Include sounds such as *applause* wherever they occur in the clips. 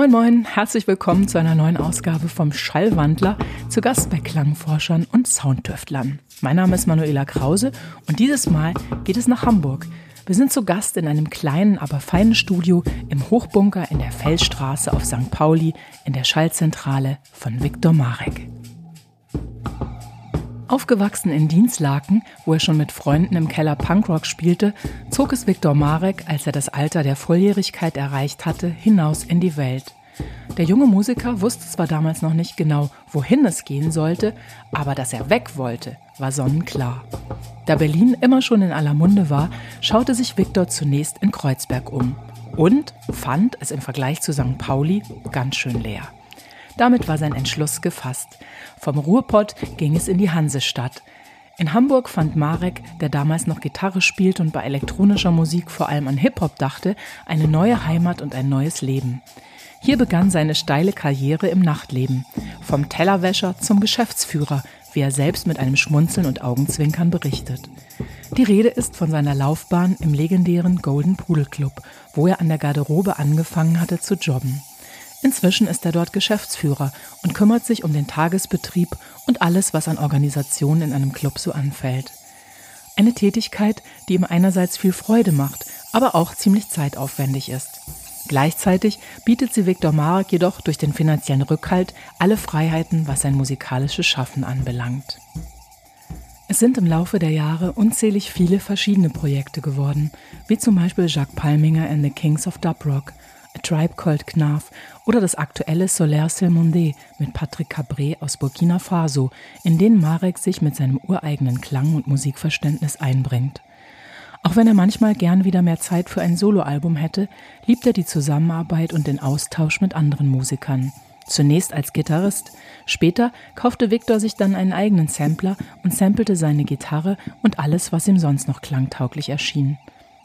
Moin Moin, herzlich willkommen zu einer neuen Ausgabe vom Schallwandler, zu Gast bei Klangforschern und Soundtüftlern. Mein Name ist Manuela Krause und dieses Mal geht es nach Hamburg. Wir sind zu Gast in einem kleinen, aber feinen Studio im Hochbunker in der Felsstraße auf St. Pauli in der Schallzentrale von Viktor Marek. Aufgewachsen in Dienstlaken, wo er schon mit Freunden im Keller Punkrock spielte, zog es Viktor Marek, als er das Alter der Volljährigkeit erreicht hatte, hinaus in die Welt. Der junge Musiker wusste zwar damals noch nicht genau, wohin es gehen sollte, aber dass er weg wollte, war sonnenklar. Da Berlin immer schon in aller Munde war, schaute sich Viktor zunächst in Kreuzberg um und fand es im Vergleich zu St. Pauli ganz schön leer. Damit war sein Entschluss gefasst. Vom Ruhrpott ging es in die Hansestadt. In Hamburg fand Marek, der damals noch Gitarre spielte und bei elektronischer Musik vor allem an Hip-Hop dachte, eine neue Heimat und ein neues Leben. Hier begann seine steile Karriere im Nachtleben. Vom Tellerwäscher zum Geschäftsführer, wie er selbst mit einem Schmunzeln und Augenzwinkern berichtet. Die Rede ist von seiner Laufbahn im legendären Golden Pudel Club, wo er an der Garderobe angefangen hatte zu jobben. Inzwischen ist er dort Geschäftsführer und kümmert sich um den Tagesbetrieb und alles, was an Organisation in einem Club so anfällt. Eine Tätigkeit, die ihm einerseits viel Freude macht, aber auch ziemlich zeitaufwendig ist. Gleichzeitig bietet sie Viktor Marek jedoch durch den finanziellen Rückhalt alle Freiheiten, was sein musikalisches Schaffen anbelangt. Es sind im Laufe der Jahre unzählig viele verschiedene Projekte geworden, wie zum Beispiel Jacques Palminger and the Kings of Dub Rock, A Tribe Called Knarf oder das aktuelle Solaire Silmonde mit Patrick Cabré aus Burkina Faso, in denen Marek sich mit seinem ureigenen Klang und Musikverständnis einbringt. Auch wenn er manchmal gern wieder mehr Zeit für ein Soloalbum hätte, liebt er die Zusammenarbeit und den Austausch mit anderen Musikern. Zunächst als Gitarrist, später kaufte Victor sich dann einen eigenen Sampler und sampelte seine Gitarre und alles, was ihm sonst noch klangtauglich erschien.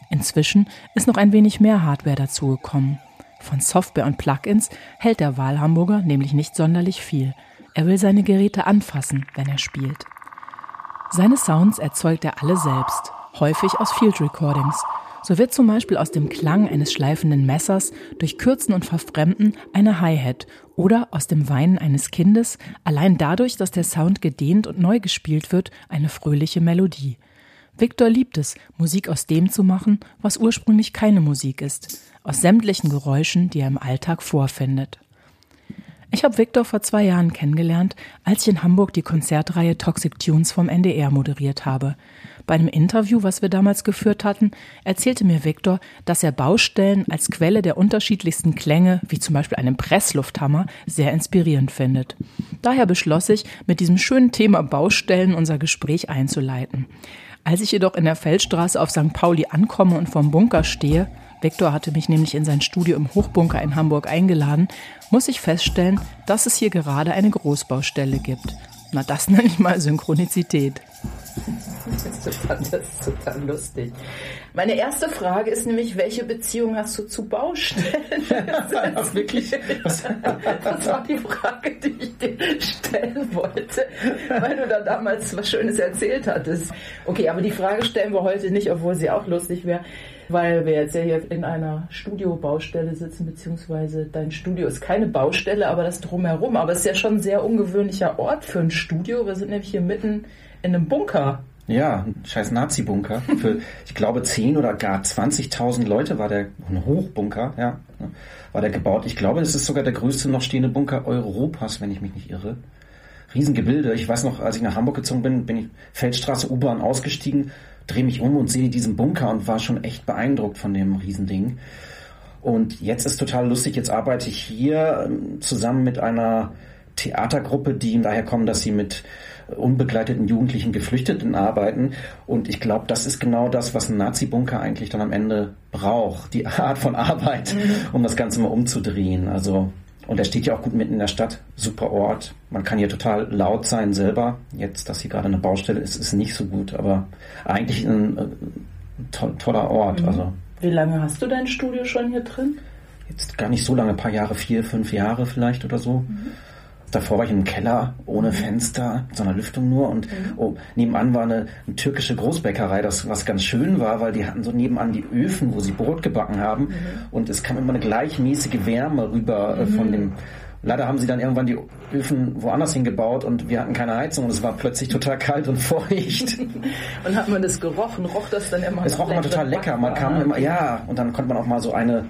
Inzwischen ist noch ein wenig mehr Hardware dazugekommen. Von Software und Plugins hält der Wahlhamburger nämlich nicht sonderlich viel. Er will seine Geräte anfassen, wenn er spielt. Seine Sounds erzeugt er alle selbst, häufig aus Field Recordings. So wird zum Beispiel aus dem Klang eines schleifenden Messers durch Kürzen und Verfremden eine Hi-Hat oder aus dem Weinen eines Kindes, allein dadurch, dass der Sound gedehnt und neu gespielt wird, eine fröhliche Melodie. Victor liebt es, Musik aus dem zu machen, was ursprünglich keine Musik ist aus sämtlichen Geräuschen, die er im Alltag vorfindet. Ich habe Victor vor zwei Jahren kennengelernt, als ich in Hamburg die Konzertreihe Toxic Tunes vom NDR moderiert habe. Bei einem Interview, was wir damals geführt hatten, erzählte mir Victor, dass er Baustellen als Quelle der unterschiedlichsten Klänge, wie zum Beispiel einen Presslufthammer, sehr inspirierend findet. Daher beschloss ich, mit diesem schönen Thema Baustellen unser Gespräch einzuleiten. Als ich jedoch in der Feldstraße auf St. Pauli ankomme und vorm Bunker stehe, Viktor hatte mich nämlich in sein Studio im Hochbunker in Hamburg eingeladen, muss ich feststellen, dass es hier gerade eine Großbaustelle gibt. Na, das *laughs* nenne ich mal Synchronizität. Ich fand das total lustig. Meine erste Frage ist nämlich, welche Beziehung hast du zu Baustellen? *laughs* Das Wirklich? Das war die Frage, die ich dir stellen wollte, weil du da damals was Schönes erzählt hattest. Okay, aber die Frage stellen wir heute nicht, obwohl sie auch lustig wäre weil wir jetzt ja hier in einer Studiobaustelle sitzen, beziehungsweise dein Studio ist keine Baustelle, aber das drumherum. Aber es ist ja schon ein sehr ungewöhnlicher Ort für ein Studio. Wir sind nämlich hier mitten in einem Bunker. Ja, ein scheiß Nazi-Bunker. Für, ich glaube, 10 oder gar 20.000 Leute war der, ein Hochbunker, ja, war der gebaut. Ich glaube, es ist sogar der größte noch stehende Bunker Europas, wenn ich mich nicht irre. Riesengebilde. Ich weiß noch, als ich nach Hamburg gezogen bin, bin ich Feldstraße U-Bahn ausgestiegen, drehe mich um und sehe diesen Bunker und war schon echt beeindruckt von dem Riesending. Und jetzt ist total lustig, jetzt arbeite ich hier ähm, zusammen mit einer Theatergruppe, die daher kommen, dass sie mit unbegleiteten jugendlichen Geflüchteten arbeiten. Und ich glaube, das ist genau das, was ein Nazi-Bunker eigentlich dann am Ende braucht. Die *laughs* Art von Arbeit, mhm. um das Ganze mal umzudrehen. Also und er steht ja auch gut mitten in der Stadt. Super Ort. Man kann hier total laut sein selber. Jetzt, dass hier gerade eine Baustelle ist, ist nicht so gut, aber eigentlich ein, to toller Ort. Mhm. Also. Wie lange hast du dein Studio schon hier drin? Jetzt gar nicht so lange, ein paar Jahre, vier, fünf Jahre vielleicht oder so. Mhm. Davor war ich im Keller ohne Fenster, mit so einer Lüftung nur und mhm. oh, nebenan war eine, eine, türkische Großbäckerei, das was ganz schön war, weil die hatten so nebenan die Öfen, wo sie Brot gebacken haben mhm. und es kam immer eine gleichmäßige Wärme rüber äh, von dem Leider haben sie dann irgendwann die Öfen woanders hingebaut und wir hatten keine Heizung und es war plötzlich total kalt und *laughs* feucht. und hat man das gerochen? Roch das dann immer? Es roch immer total lecker. Man kam immer, ja, und dann konnte man auch mal so eine,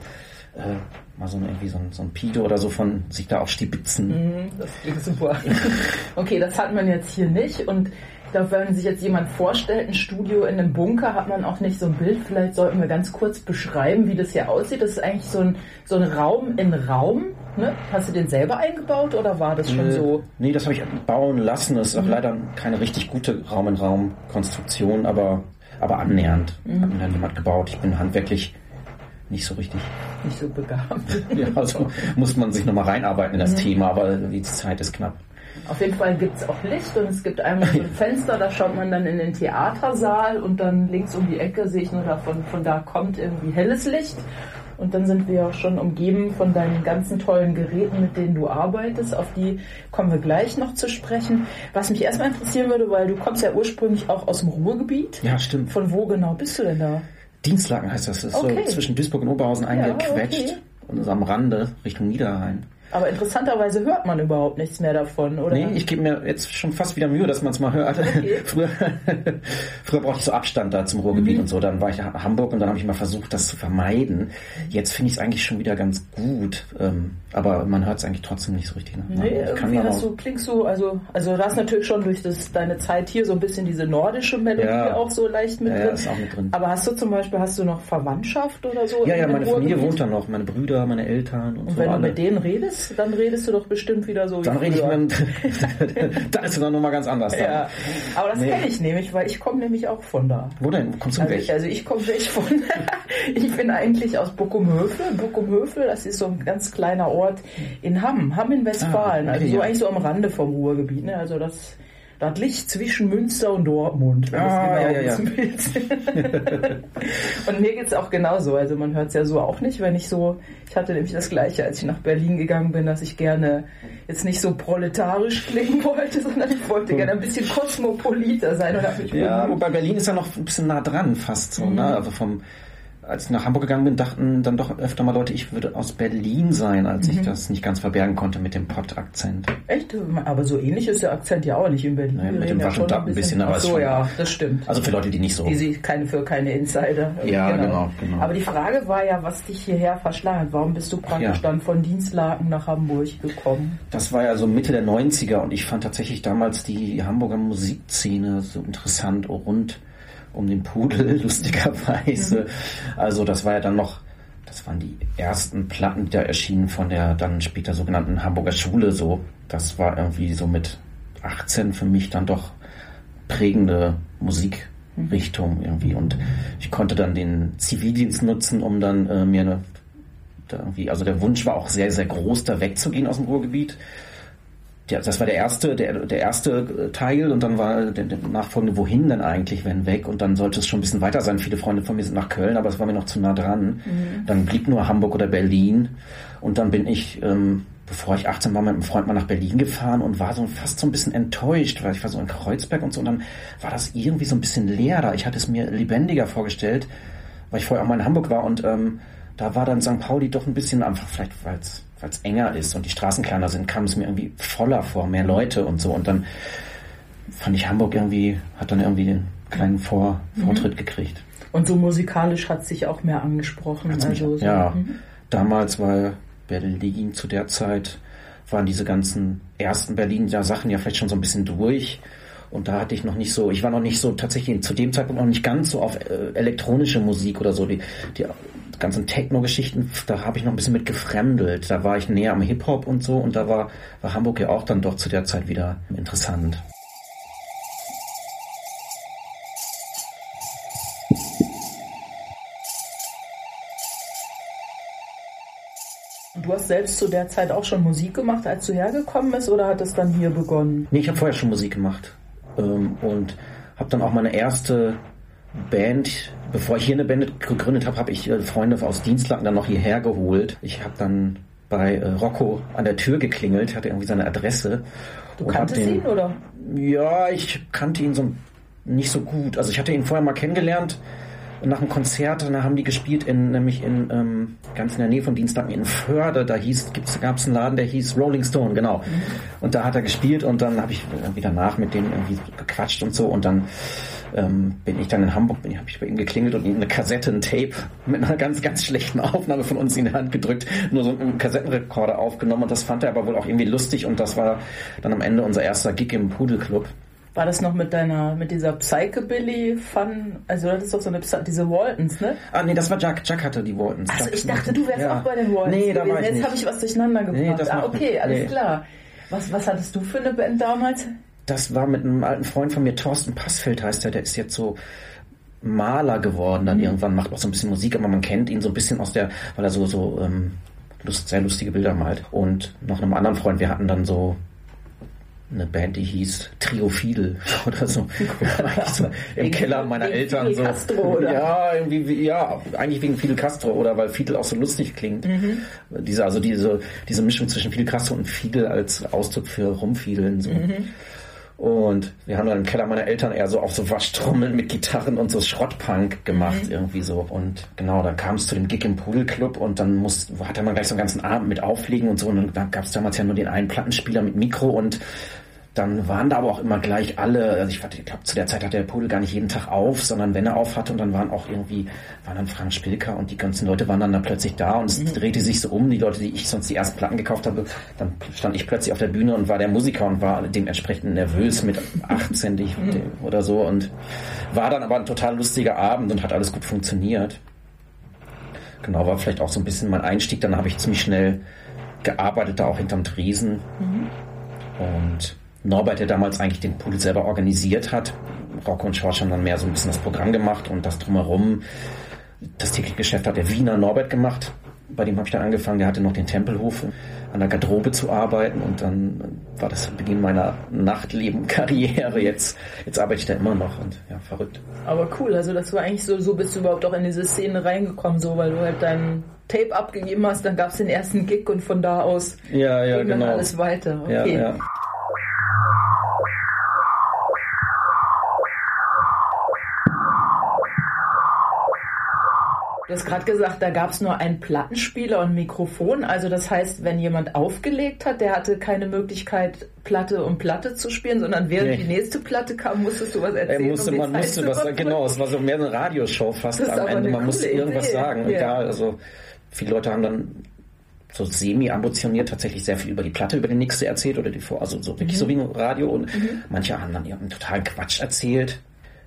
äh, mal so irgendwie so ein, so ein Pito oder so von sich da auch stibitzen. Mhm, das klingt super. *laughs* okay, das hat man jetzt hier nicht und ich glaube, wenn sich jetzt jemand vorstellt, ein Studio in einem Bunker, hat man auch nicht so ein Bild. Vielleicht sollten wir ganz kurz beschreiben, wie das hier aussieht. Das ist eigentlich so ein, so ein Raum in Raum Ne? Hast du den selber eingebaut oder war das schon nee, so? Nee, das habe ich bauen lassen. Das ist mhm. auch leider keine richtig gute Raum-in-Raum-Konstruktion, aber, aber annähernd. Mhm. Hat mir dann jemand gebaut. Ich bin handwerklich nicht so richtig. Nicht so begabt. *laughs* ja, also muss man sich nochmal reinarbeiten in das mhm. Thema, aber die Zeit ist knapp. Auf jeden Fall gibt es auch Licht und es gibt einmal so ein *laughs* Fenster, da schaut man dann in den Theatersaal und dann links um die Ecke sehe ich nur davon, von da kommt irgendwie helles Licht. Und dann sind wir auch schon umgeben von deinen ganzen tollen Geräten, mit denen du arbeitest. Auf die kommen wir gleich noch zu sprechen. Was mich erstmal interessieren würde, weil du kommst ja ursprünglich auch aus dem Ruhrgebiet. Ja, stimmt. Von wo genau bist du denn da? Dienstlaken heißt das. Das ist okay. so zwischen Duisburg und Oberhausen eingequetscht. Ja, okay. Und ist am Rande Richtung Niederrhein. Aber interessanterweise hört man überhaupt nichts mehr davon, oder? Nee, ich gebe mir jetzt schon fast wieder Mühe, dass man es mal hört. Okay. *laughs* früher, früher brauchte ich so Abstand da zum Ruhrgebiet mhm. und so. Dann war ich in Hamburg und dann habe ich mal versucht, das zu vermeiden. Jetzt finde ich es eigentlich schon wieder ganz gut. Ähm, aber man hört es eigentlich trotzdem nicht so richtig. Ne? Nee, irgendwie hast du, klingst du, also, also du hast natürlich schon durch das, deine Zeit hier so ein bisschen diese nordische Melodie ja. auch so leicht mit, ja, drin. Ist auch mit drin. Aber hast du zum Beispiel, hast du noch Verwandtschaft oder so? Ja, ja, meine Familie wohnt da noch, meine Brüder, meine Eltern und, und so. wenn alle. du mit denen redest, dann redest du doch bestimmt wieder so. Dann rede ich mit, *laughs* da ist es dann nochmal ganz anders. Dann. Ja, aber das nee. kenne ich nämlich, weil ich komme nämlich auch von da. Wo denn? Wo kommst du also weg? Ich, also ich komme weg von, *laughs* ich bin eigentlich aus Buckumhöfel. Buckumhöfel, das ist so ein ganz kleiner Ort in Hamm, Hamm in Westfalen. Ah, okay, also so ja. eigentlich so am Rande vom Ruhrgebiet. Ne? Also das das liegt zwischen Münster und Dortmund, wenn ah, genau ja, ja, willst. *laughs* und mir geht es auch genauso. Also man hört es ja so auch nicht, wenn ich so, ich hatte nämlich das gleiche, als ich nach Berlin gegangen bin, dass ich gerne jetzt nicht so proletarisch klingen wollte, *laughs* sondern ich wollte hm. gerne ein bisschen kosmopoliter sein. Und ja, wobei Berlin ist ja noch ein bisschen nah dran fast so, ne? mhm. ne? Also vom als ich nach Hamburg gegangen bin, dachten dann doch öfter mal Leute, ich würde aus Berlin sein, als mhm. ich das nicht ganz verbergen konnte mit dem Pott-Akzent. Echt? Aber so ähnlich ist der Akzent ja auch nicht in Berlin. Naja, mit dem Wasch und ein bisschen, aber so, ja, das stimmt. Also für Leute, die nicht so. Die sie keine für keine Insider. Ja, genau. genau, genau. Aber die Frage war ja, was dich hierher verschlagen hat. Warum bist du praktisch ja. dann von Dienstlaken nach Hamburg gekommen? Das war ja so Mitte der 90er und ich fand tatsächlich damals die Hamburger Musikszene so interessant rund um den Pudel, *laughs* lustigerweise. Also das war ja dann noch, das waren die ersten Platten, die da erschienen von der dann später sogenannten Hamburger Schule. So, das war irgendwie so mit 18 für mich dann doch prägende Musikrichtung irgendwie. Und ich konnte dann den Zivildienst nutzen, um dann äh, mir eine da irgendwie, also der Wunsch war auch sehr, sehr groß, da wegzugehen aus dem Ruhrgebiet ja, das war der erste, der, der erste Teil und dann war der, der nachfolgende, wohin denn eigentlich, wenn weg? Und dann sollte es schon ein bisschen weiter sein. Viele Freunde von mir sind nach Köln, aber es war mir noch zu nah dran. Mhm. Dann blieb nur Hamburg oder Berlin. Und dann bin ich, ähm, bevor ich 18 war, mit einem Freund mal nach Berlin gefahren und war so fast so ein bisschen enttäuscht, weil ich war so in Kreuzberg und so und dann war das irgendwie so ein bisschen leer da. Ich hatte es mir lebendiger vorgestellt, weil ich vorher auch mal in Hamburg war und ähm, da war dann St. Pauli doch ein bisschen einfach, vielleicht weil es weil es enger ist und die Straßen kleiner sind, kam es mir irgendwie voller vor, mehr Leute und so. Und dann fand ich Hamburg irgendwie, hat dann irgendwie den kleinen vor mhm. Vortritt gekriegt. Und so musikalisch hat sich auch mehr angesprochen. also mich, so. Ja, mhm. damals war Berlin zu der Zeit, waren diese ganzen ersten Berlin-Sachen ja vielleicht schon so ein bisschen durch. Und da hatte ich noch nicht so, ich war noch nicht so tatsächlich zu dem Zeitpunkt noch nicht ganz so auf äh, elektronische Musik oder so. Die, die ganzen Techno-Geschichten, da habe ich noch ein bisschen mit gefremdelt. Da war ich näher am Hip-Hop und so und da war, war Hamburg ja auch dann doch zu der Zeit wieder interessant. Du hast selbst zu der Zeit auch schon Musik gemacht, als du hergekommen bist, oder hat es dann hier begonnen? Nee, ich habe vorher schon Musik gemacht ähm, und habe dann auch meine erste Band, bevor ich hier eine Band gegründet habe, habe ich äh, Freunde aus Dienstlaken dann noch hierher geholt. Ich habe dann bei äh, Rocco an der Tür geklingelt, hatte irgendwie seine Adresse. Du kanntest den, ihn, oder? Ja, ich kannte ihn so nicht so gut. Also ich hatte ihn vorher mal kennengelernt nach einem Konzert, da haben die gespielt in, nämlich in, ähm, ganz in der Nähe von Dienstag in Förde, da hieß, gab es einen Laden, der hieß Rolling Stone, genau. Mhm. Und da hat er gespielt und dann habe ich wieder nach mit denen irgendwie gequatscht und so und dann ähm, bin ich dann in Hamburg, bin, habe ich bei ihm geklingelt und ihm eine Kassette, ein Tape mit einer ganz, ganz schlechten Aufnahme von uns in die Hand gedrückt, nur so einen Kassettenrekorder aufgenommen und das fand er aber wohl auch irgendwie lustig und das war dann am Ende unser erster Gig im Pudelclub. War das noch mit deiner, mit dieser Psychobilly-Fun? Also das ist doch so eine, diese Waltons, ne? Ah, nee, das war Jack. Jack hatte die Waltons. Also ich dachte, du wärst ja. auch bei den Waltons Nee, da war ich Jetzt habe ich was durcheinander gebracht. Nee, ah, okay, alles nee. klar. Was, was hattest du für eine Band damals? Das war mit einem alten Freund von mir, Thorsten Passfeld heißt der, der ist jetzt so Maler geworden, dann mhm. irgendwann macht auch so ein bisschen Musik, aber man kennt ihn so ein bisschen aus der, weil er so, so ähm, lust, sehr lustige Bilder malt. Und noch einem anderen Freund, wir hatten dann so eine Band, die hieß Triofidel *laughs* oder so. so Im Keller meiner Eltern Fidel so. Castro, oder? Ja, irgendwie, ja, eigentlich wegen Fidel Castro oder weil Fidel auch so lustig klingt. Mhm. Diese, also diese, diese Mischung zwischen Fidel Castro und Fidel als Ausdruck für Rumfiedeln so. Mhm. Und wir haben dann im Keller meiner Eltern eher so auf so Waschtrommeln mit Gitarren und so Schrottpunk gemacht, mhm. irgendwie so. Und genau, dann kam es zu dem Gig im Pudelclub und dann muss, hatte man gleich so einen ganzen Abend mit Auflegen und so. Und dann gab es damals ja nur den einen Plattenspieler mit Mikro und dann waren da aber auch immer gleich alle, also ich, ich glaube, zu der Zeit hat der Pudel gar nicht jeden Tag auf, sondern wenn er auf hatte und dann waren auch irgendwie, waren dann Frank Spilker und die ganzen Leute waren dann da plötzlich da und es mhm. drehte sich so um, die Leute, die ich sonst die ersten Platten gekauft habe, dann stand ich plötzlich auf der Bühne und war der Musiker und war dementsprechend nervös mit 18 mhm. oder so und war dann aber ein total lustiger Abend und hat alles gut funktioniert. Genau, war vielleicht auch so ein bisschen mein Einstieg, dann habe ich ziemlich schnell gearbeitet, da auch hinterm Tresen mhm. und Norbert, der damals eigentlich den Pool selber organisiert hat. Rocco und Schwarz haben dann mehr so ein bisschen das Programm gemacht und das drumherum. Das tägliche Geschäft hat der Wiener Norbert gemacht. Bei dem habe ich dann angefangen, der hatte noch den Tempelhof an der Garderobe zu arbeiten und dann war das Beginn meiner Nachtleben-Karriere. Jetzt, jetzt arbeite ich da immer noch und ja, verrückt. Aber cool, also das war eigentlich so, so bist du überhaupt auch in diese Szene reingekommen, so weil du halt dein Tape abgegeben hast, dann gab es den ersten Gig und von da aus ja, ja, ging genau. dann alles weiter. Okay. Ja, ja. Du hast gerade gesagt, da gab es nur einen Plattenspieler und ein Mikrofon. Also das heißt, wenn jemand aufgelegt hat, der hatte keine Möglichkeit, Platte und Platte zu spielen, sondern während nee. die nächste Platte kam, musstest du was erzählen. Er musste, um man musste was, genau, es war so mehr eine Radioshow fast am Ende. Man musste irgendwas Idee. sagen, ja. egal. Also viele Leute haben dann so semi-ambitioniert tatsächlich sehr viel über die Platte, über die nächste erzählt oder die vor, also so wirklich mhm. so wie ein Radio und mhm. manche haben dann irgendeinen totalen Quatsch erzählt.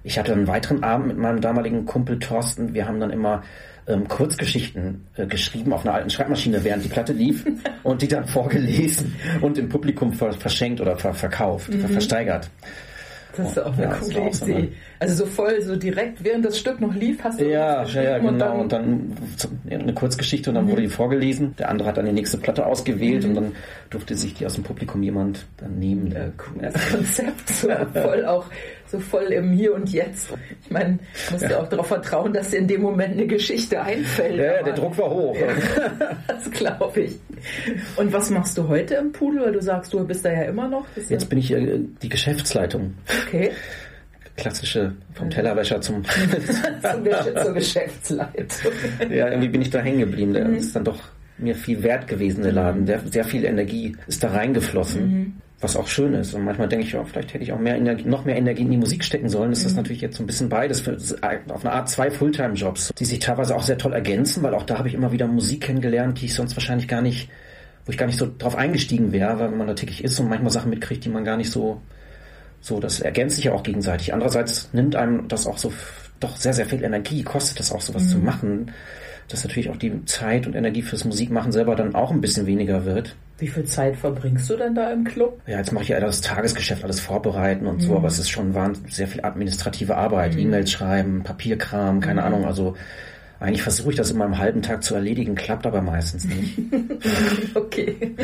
Ich hatte einen weiteren Abend mit meinem damaligen Kumpel Thorsten. Wir haben dann immer ähm, Kurzgeschichten äh, geschrieben auf einer alten Schreibmaschine, während die Platte lief *laughs* und die dann vorgelesen und im Publikum ver verschenkt oder ver verkauft, mhm. versteigert. Das ist auch eine ja, coole Idee. So eine also so voll, so direkt, während das Stück noch lief, hast du Ja, ja, ja, genau. Und dann, und dann eine Kurzgeschichte und dann mhm. wurde die vorgelesen. Der andere hat dann die nächste Platte ausgewählt mhm. und dann durfte sich die aus dem Publikum jemand dann nehmen. Ja, cool. Das Konzept so *laughs* voll auch so voll im Hier und Jetzt. Ich meine, musst ja. auch darauf vertrauen, dass dir in dem Moment eine Geschichte einfällt. Ja, ja der Druck war hoch. *laughs* das glaube ich. Und was machst du heute im Pudel? Weil du sagst, du bist da ja immer noch. Jetzt bin ich äh, die Geschäftsleitung. Okay. Klassische vom Tellerwäscher zum *laughs* zur Geschäftsleitung. Ja, irgendwie bin ich da hängen geblieben. Der mhm. ist dann doch mir viel wert gewesen, der Laden. Der, sehr viel Energie ist da reingeflossen. Mhm was auch schön ist. Und manchmal denke ich, ja, vielleicht hätte ich auch mehr Energie, noch mehr Energie in die Musik stecken sollen. Das mhm. ist natürlich jetzt so ein bisschen beides, für, auf eine Art zwei Fulltime-Jobs, die sich teilweise auch sehr toll ergänzen, weil auch da habe ich immer wieder Musik kennengelernt, die ich sonst wahrscheinlich gar nicht, wo ich gar nicht so drauf eingestiegen wäre, weil man da täglich ist und manchmal Sachen mitkriegt, die man gar nicht so, so, das ergänzt sich ja auch gegenseitig. Andererseits nimmt einem das auch so doch sehr, sehr viel Energie, kostet das auch sowas mhm. zu machen dass natürlich auch die Zeit und Energie fürs Musikmachen selber dann auch ein bisschen weniger wird. Wie viel Zeit verbringst du denn da im Club? Ja, jetzt mache ich ja das Tagesgeschäft, alles vorbereiten und mhm. so, aber es ist schon wahnsinnig sehr viel administrative Arbeit, mhm. E-Mails schreiben, Papierkram, keine mhm. Ahnung, also eigentlich versuche ich das immer im halben Tag zu erledigen, klappt aber meistens nicht. *laughs* okay.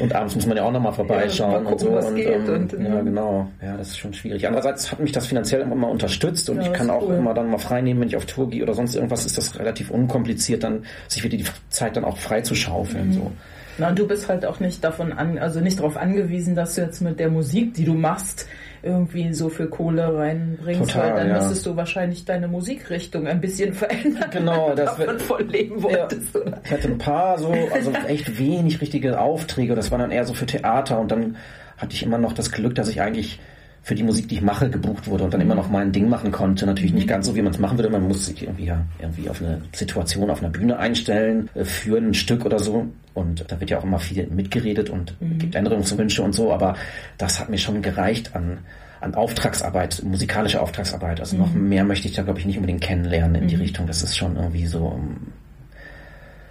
Und abends muss man ja auch nochmal vorbeischauen ja, gucken, und so. Und, ähm, und, ja, genau. Ja, das ist schon schwierig. Andererseits hat mich das finanziell immer mal unterstützt und ja, ich kann auch cool. immer dann mal frei nehmen, wenn ich auf Tour gehe oder sonst irgendwas, ist das relativ unkompliziert, dann sich wieder die Zeit dann auch frei zu schaufeln. Mhm. So. Na, du bist halt auch nicht davon an, also nicht darauf angewiesen, dass du jetzt mit der Musik, die du machst, irgendwie so viel Kohle reinbringst, Total, weil dann ja. müsstest du wahrscheinlich deine Musikrichtung ein bisschen *laughs* verändern, Genau, das wird- voll leben wolltest, oder? Ich hatte ein paar so, also *laughs* echt wenig richtige Aufträge. Das war dann eher so für Theater und dann hatte ich immer noch das Glück, dass ich eigentlich für die Musik, die ich mache, gebucht wurde und dann immer noch mein Ding machen konnte. Natürlich nicht ganz so, wie man es machen würde. Man muss sich irgendwie ja irgendwie auf eine Situation auf einer Bühne einstellen äh, für ein Stück oder so. Und da wird ja auch immer viel mitgeredet und gibt Änderungswünsche und so. Aber das hat mir schon gereicht an an Auftragsarbeit, musikalische Auftragsarbeit. Also noch mehr möchte ich da, glaube ich, nicht unbedingt kennenlernen in die Richtung. Das ist schon irgendwie so, ähm,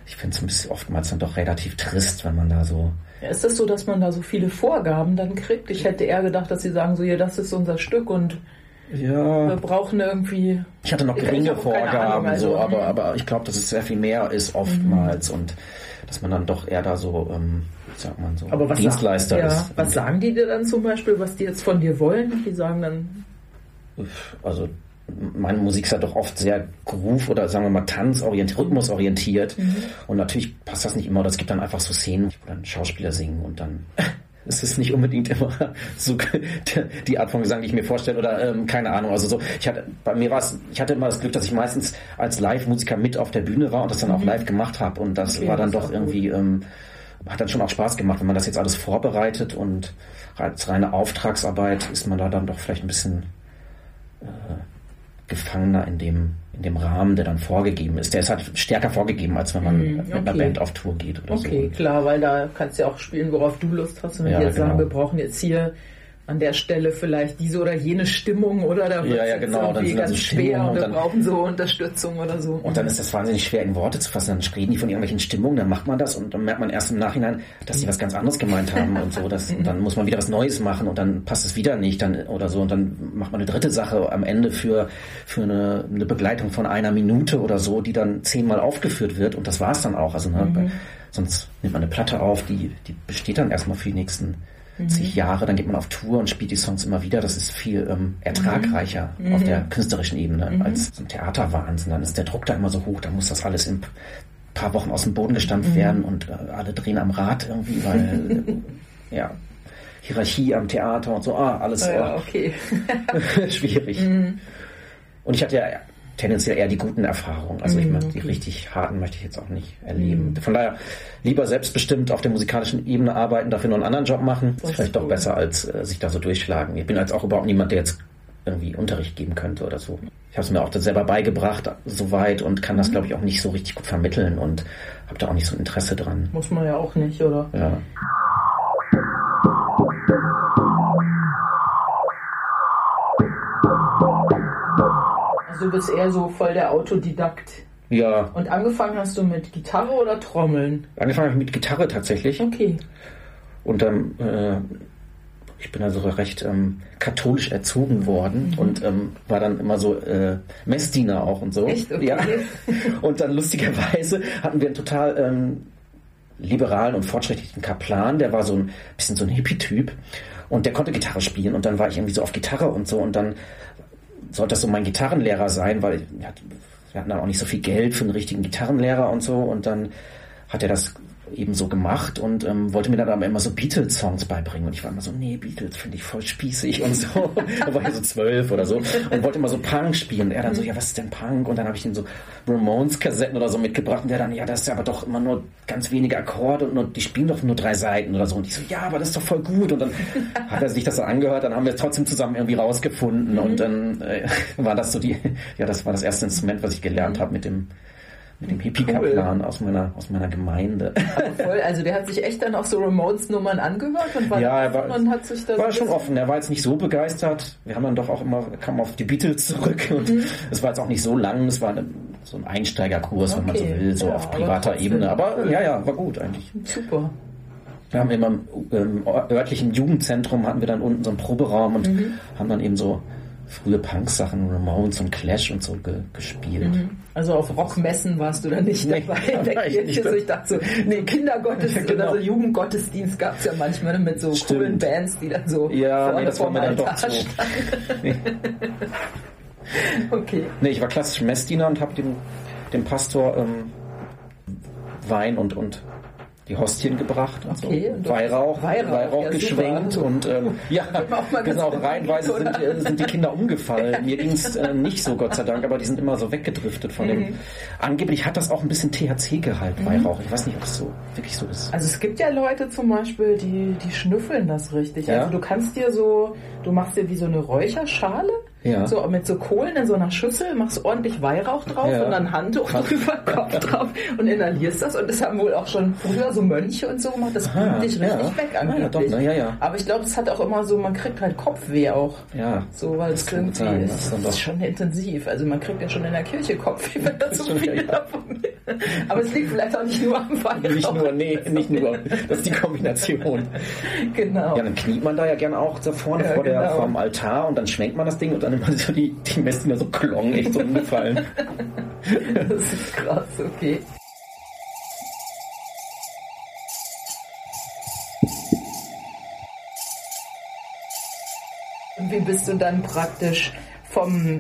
ich finde es ein bisschen oftmals dann doch relativ trist, wenn man da so. Ja, ist das so, dass man da so viele Vorgaben dann kriegt? Ich hätte eher gedacht, dass sie sagen, so, ja, das ist unser Stück und wir Ja. brauchen irgendwie. Ich hatte noch geringe Vorgaben, Ahnung, also, so, aber, hm. aber ich glaube, dass es sehr viel mehr ist oftmals und dass man dann doch eher da so, ähm, wie sagt man so, Aber was Dienstleister ja, ist. Was sagen die dir dann zum Beispiel, was die jetzt von dir wollen? Die sagen dann, also meine Musik ist ja doch oft sehr groove oder sagen wir mal tanzorientiert, rhythmusorientiert. Und natürlich passt das nicht immer. Oder es gibt dann einfach so Szenen, wo dann Schauspieler singen und dann *laughs* es ist nicht unbedingt immer *laughs* so die Art von Gesang, die ich mir vorstelle oder ähm, keine Ahnung. Also so, ich hatte bei mir war es, ich hatte immer das Glück, dass ich meistens als Live-Musiker mit auf der Bühne war und das dann auch live gemacht habe. Und das Okay, war dann das doch irgendwie ähm, hat dann schon auch Spaß gemacht, wenn man das jetzt alles vorbereitet und als reine Auftragsarbeit ist man da dann doch vielleicht ein bisschen Gefangener in dem, in dem Rahmen, der dann vorgegeben ist. Der ist halt stärker vorgegeben, als wenn man Hm, mit einer okay. Band auf Tour geht oder okay, so. klar, weil da kannst du ja auch spielen, worauf du Lust hast. Und wenn Ja, die jetzt sagen, genau. wir brauchen jetzt hier an der Stelle vielleicht diese oder jene Stimmung oder da Ja, ja, genau, dann sind da so ganz schwer und und wir dann- brauchen so Unterstützung oder so. Und dann ist das wahnsinnig schwer in Worte zu fassen. Dann reden die von irgendwelchen Stimmungen, dann macht man das und dann merkt man erst im Nachhinein, dass die was ganz anderes gemeint haben und so. Das, und dann muss man wieder was Neues machen und dann passt es wieder nicht dann oder so. Und dann macht man eine dritte Sache am Ende für, für eine, eine Begleitung von einer Minute oder so, die dann zehnmal aufgeführt wird und das war's dann auch. Also ne, bei, sonst nimmt man eine Platte auf, die, die besteht dann erstmal für die nächsten zig Jahre, dann geht man auf Tour und spielt die Songs immer wieder. Das ist viel ähm, ertragreicher auf der künstlerischen Ebene als so ein Theaterwahnsinn. Dann ist der Druck da immer so hoch, da muss das alles in paar Wochen aus dem Boden gestampft werden und äh, alle drehen am Rad irgendwie, weil äh, *laughs* ja, Hierarchie am Theater und so, ah, alles ja, oh, okay. *laughs* schwierig. Und ich hatte ja tendenziell eher die guten Erfahrungen. Also ich Mhm, meine, die richtig harten möchte ich jetzt auch nicht erleben. Von daher lieber selbstbestimmt auf der musikalischen Ebene arbeiten, dafür noch einen anderen Job machen. Das ist vielleicht doch cool. besser, als äh, sich da so durchschlagen. Ich bin jetzt auch überhaupt niemand, der jetzt irgendwie Unterricht geben könnte oder so. Ich habe es mir auch dann selber beigebracht, soweit, und kann Mhm. das, glaube ich, auch nicht so richtig gut vermitteln und habe da auch nicht so ein Interesse dran. Muss man ja auch nicht, oder? Ja. Also du bist eher so voll der Autodidakt. Ja, Und angefangen hast du mit Gitarre oder Trommeln? angefangen habe ich mit Gitarre tatsächlich. Okay. Und dann, äh, ich bin also recht ähm, katholisch erzogen worden Mhm. und ähm, war dann immer so äh, Messdiener auch und so. Echt? Okay. Ja. Und dann lustigerweise hatten wir einen total ähm, liberalen und fortschrittlichen Kaplan, der war so ein bisschen so ein Hippie-Typ und der konnte Gitarre spielen und dann war ich irgendwie so auf Gitarre und so und dann sollte das so mein Gitarrenlehrer sein, weil wir hatten dann auch nicht so viel Geld für einen richtigen Gitarrenlehrer und so. Und dann hat er das eben so gemacht und ähm, wollte mir dann aber immer so Beatles-Songs beibringen und ich war immer so, nee, Beatles finde ich voll spießig und so. *laughs* da war ich so zwölf oder so und wollte immer so Punk spielen. Und er dann so, ja, was ist denn Punk? Und dann habe ich ihm so Ramones-Kassetten oder so mitgebracht und der dann, ja, das ist aber doch immer nur ganz wenige Akkorde und nur, die spielen doch nur drei Seiten oder so. Und ich so, ja, aber das ist doch voll gut. Und dann *laughs* hat er sich das so angehört, dann haben wir es trotzdem zusammen irgendwie rausgefunden und dann äh, *laughs* war das so die, ja, das war das erste Instrument, was ich gelernt habe mit dem mit dem Hippie-Kaplan aus meiner, aus meiner Gemeinde. Voll, also der hat sich echt dann auch so Ramones-Nummern angehört und war, Ja, er war- und hat sich da war schon offen. Er war jetzt nicht so begeistert. Wir haben dann doch auch immer, kam auf die Beatles zurück und Mhm. es war jetzt auch nicht so lang. Es war eine, so ein Einsteigerkurs, wenn man so Okay. will, so Ja, auf aber privater trotzdem. Ebene. Aber ja, ja, war gut eigentlich. Super. Wir haben immer im ähm, örtlichen Jugendzentrum hatten wir dann unten so einen Proberaum und Mhm. haben dann eben so frühe Punk-Sachen, Ramones und Clash und so ge gespielt. Also auf Rockmessen warst du da nicht Nee, dabei *laughs* in der ich Kirche. nicht So, ich dachte so, nee, Kindergottesdienst *laughs* Genau. oder so Jugendgottesdienst gab es ja manchmal ne, mit so Stimmt. coolen Bands, die dann so Ja, vorne nee, das war vorm mir dann doch zu. standen. *laughs* Okay. Nee, ich war klassisch Messdiener und habe dem, dem Pastor ähm, Wein und, und die Hostien gebracht und Okay, Weihrauch, Weihrauch, Weihrauch, ja, geschwenkt super. und ähm, *laughs* ja, genau, reihenweise sind, äh, sind die Kinder umgefallen. Mir ging es äh, nicht so, Gott sei Dank, aber die sind immer so weggedriftet von Mhm. dem. Angeblich hat das auch ein bisschen THC-Gehalt, Weihrauch. Ich weiß nicht, ob es so wirklich so ist. Also es gibt ja Leute zum Beispiel, die, die schnüffeln das richtig. Ja? Also du kannst dir so, du machst dir wie so eine Räucherschale, Ja. so mit so Kohlen in so einer Schüssel, machst ordentlich Weihrauch drauf Ja. und dann Handtuch drüber, Kopf drauf und inhalierst das. Und das haben wohl auch schon früher so Mönche und so gemacht. Das Aha, bringt dich richtig ja. weg Ah, ja, angeblich. doch, na, ja, ja. Aber ich glaube, es hat auch immer so, man kriegt halt Kopfweh auch. Ja. So, weil es irgendwie sein, ist, das ist das doch- schon intensiv. Also man kriegt ja schon in der Kirche Kopfweh, wenn *laughs* da so viel davon. Aber es liegt vielleicht auch nicht nur am Weihrauch. Nicht nur, nee, nicht nur. Das ist die Kombination. *laughs* Genau. Ja, dann kniet man da ja gerne auch da vorne Ja, vor, der, genau. vor dem Altar und dann schwenkt man das Ding und dann immer so die, die Messdinger so klong, echt so umgefallen. *laughs* Das ist krass, okay. Wie bist du dann praktisch vom,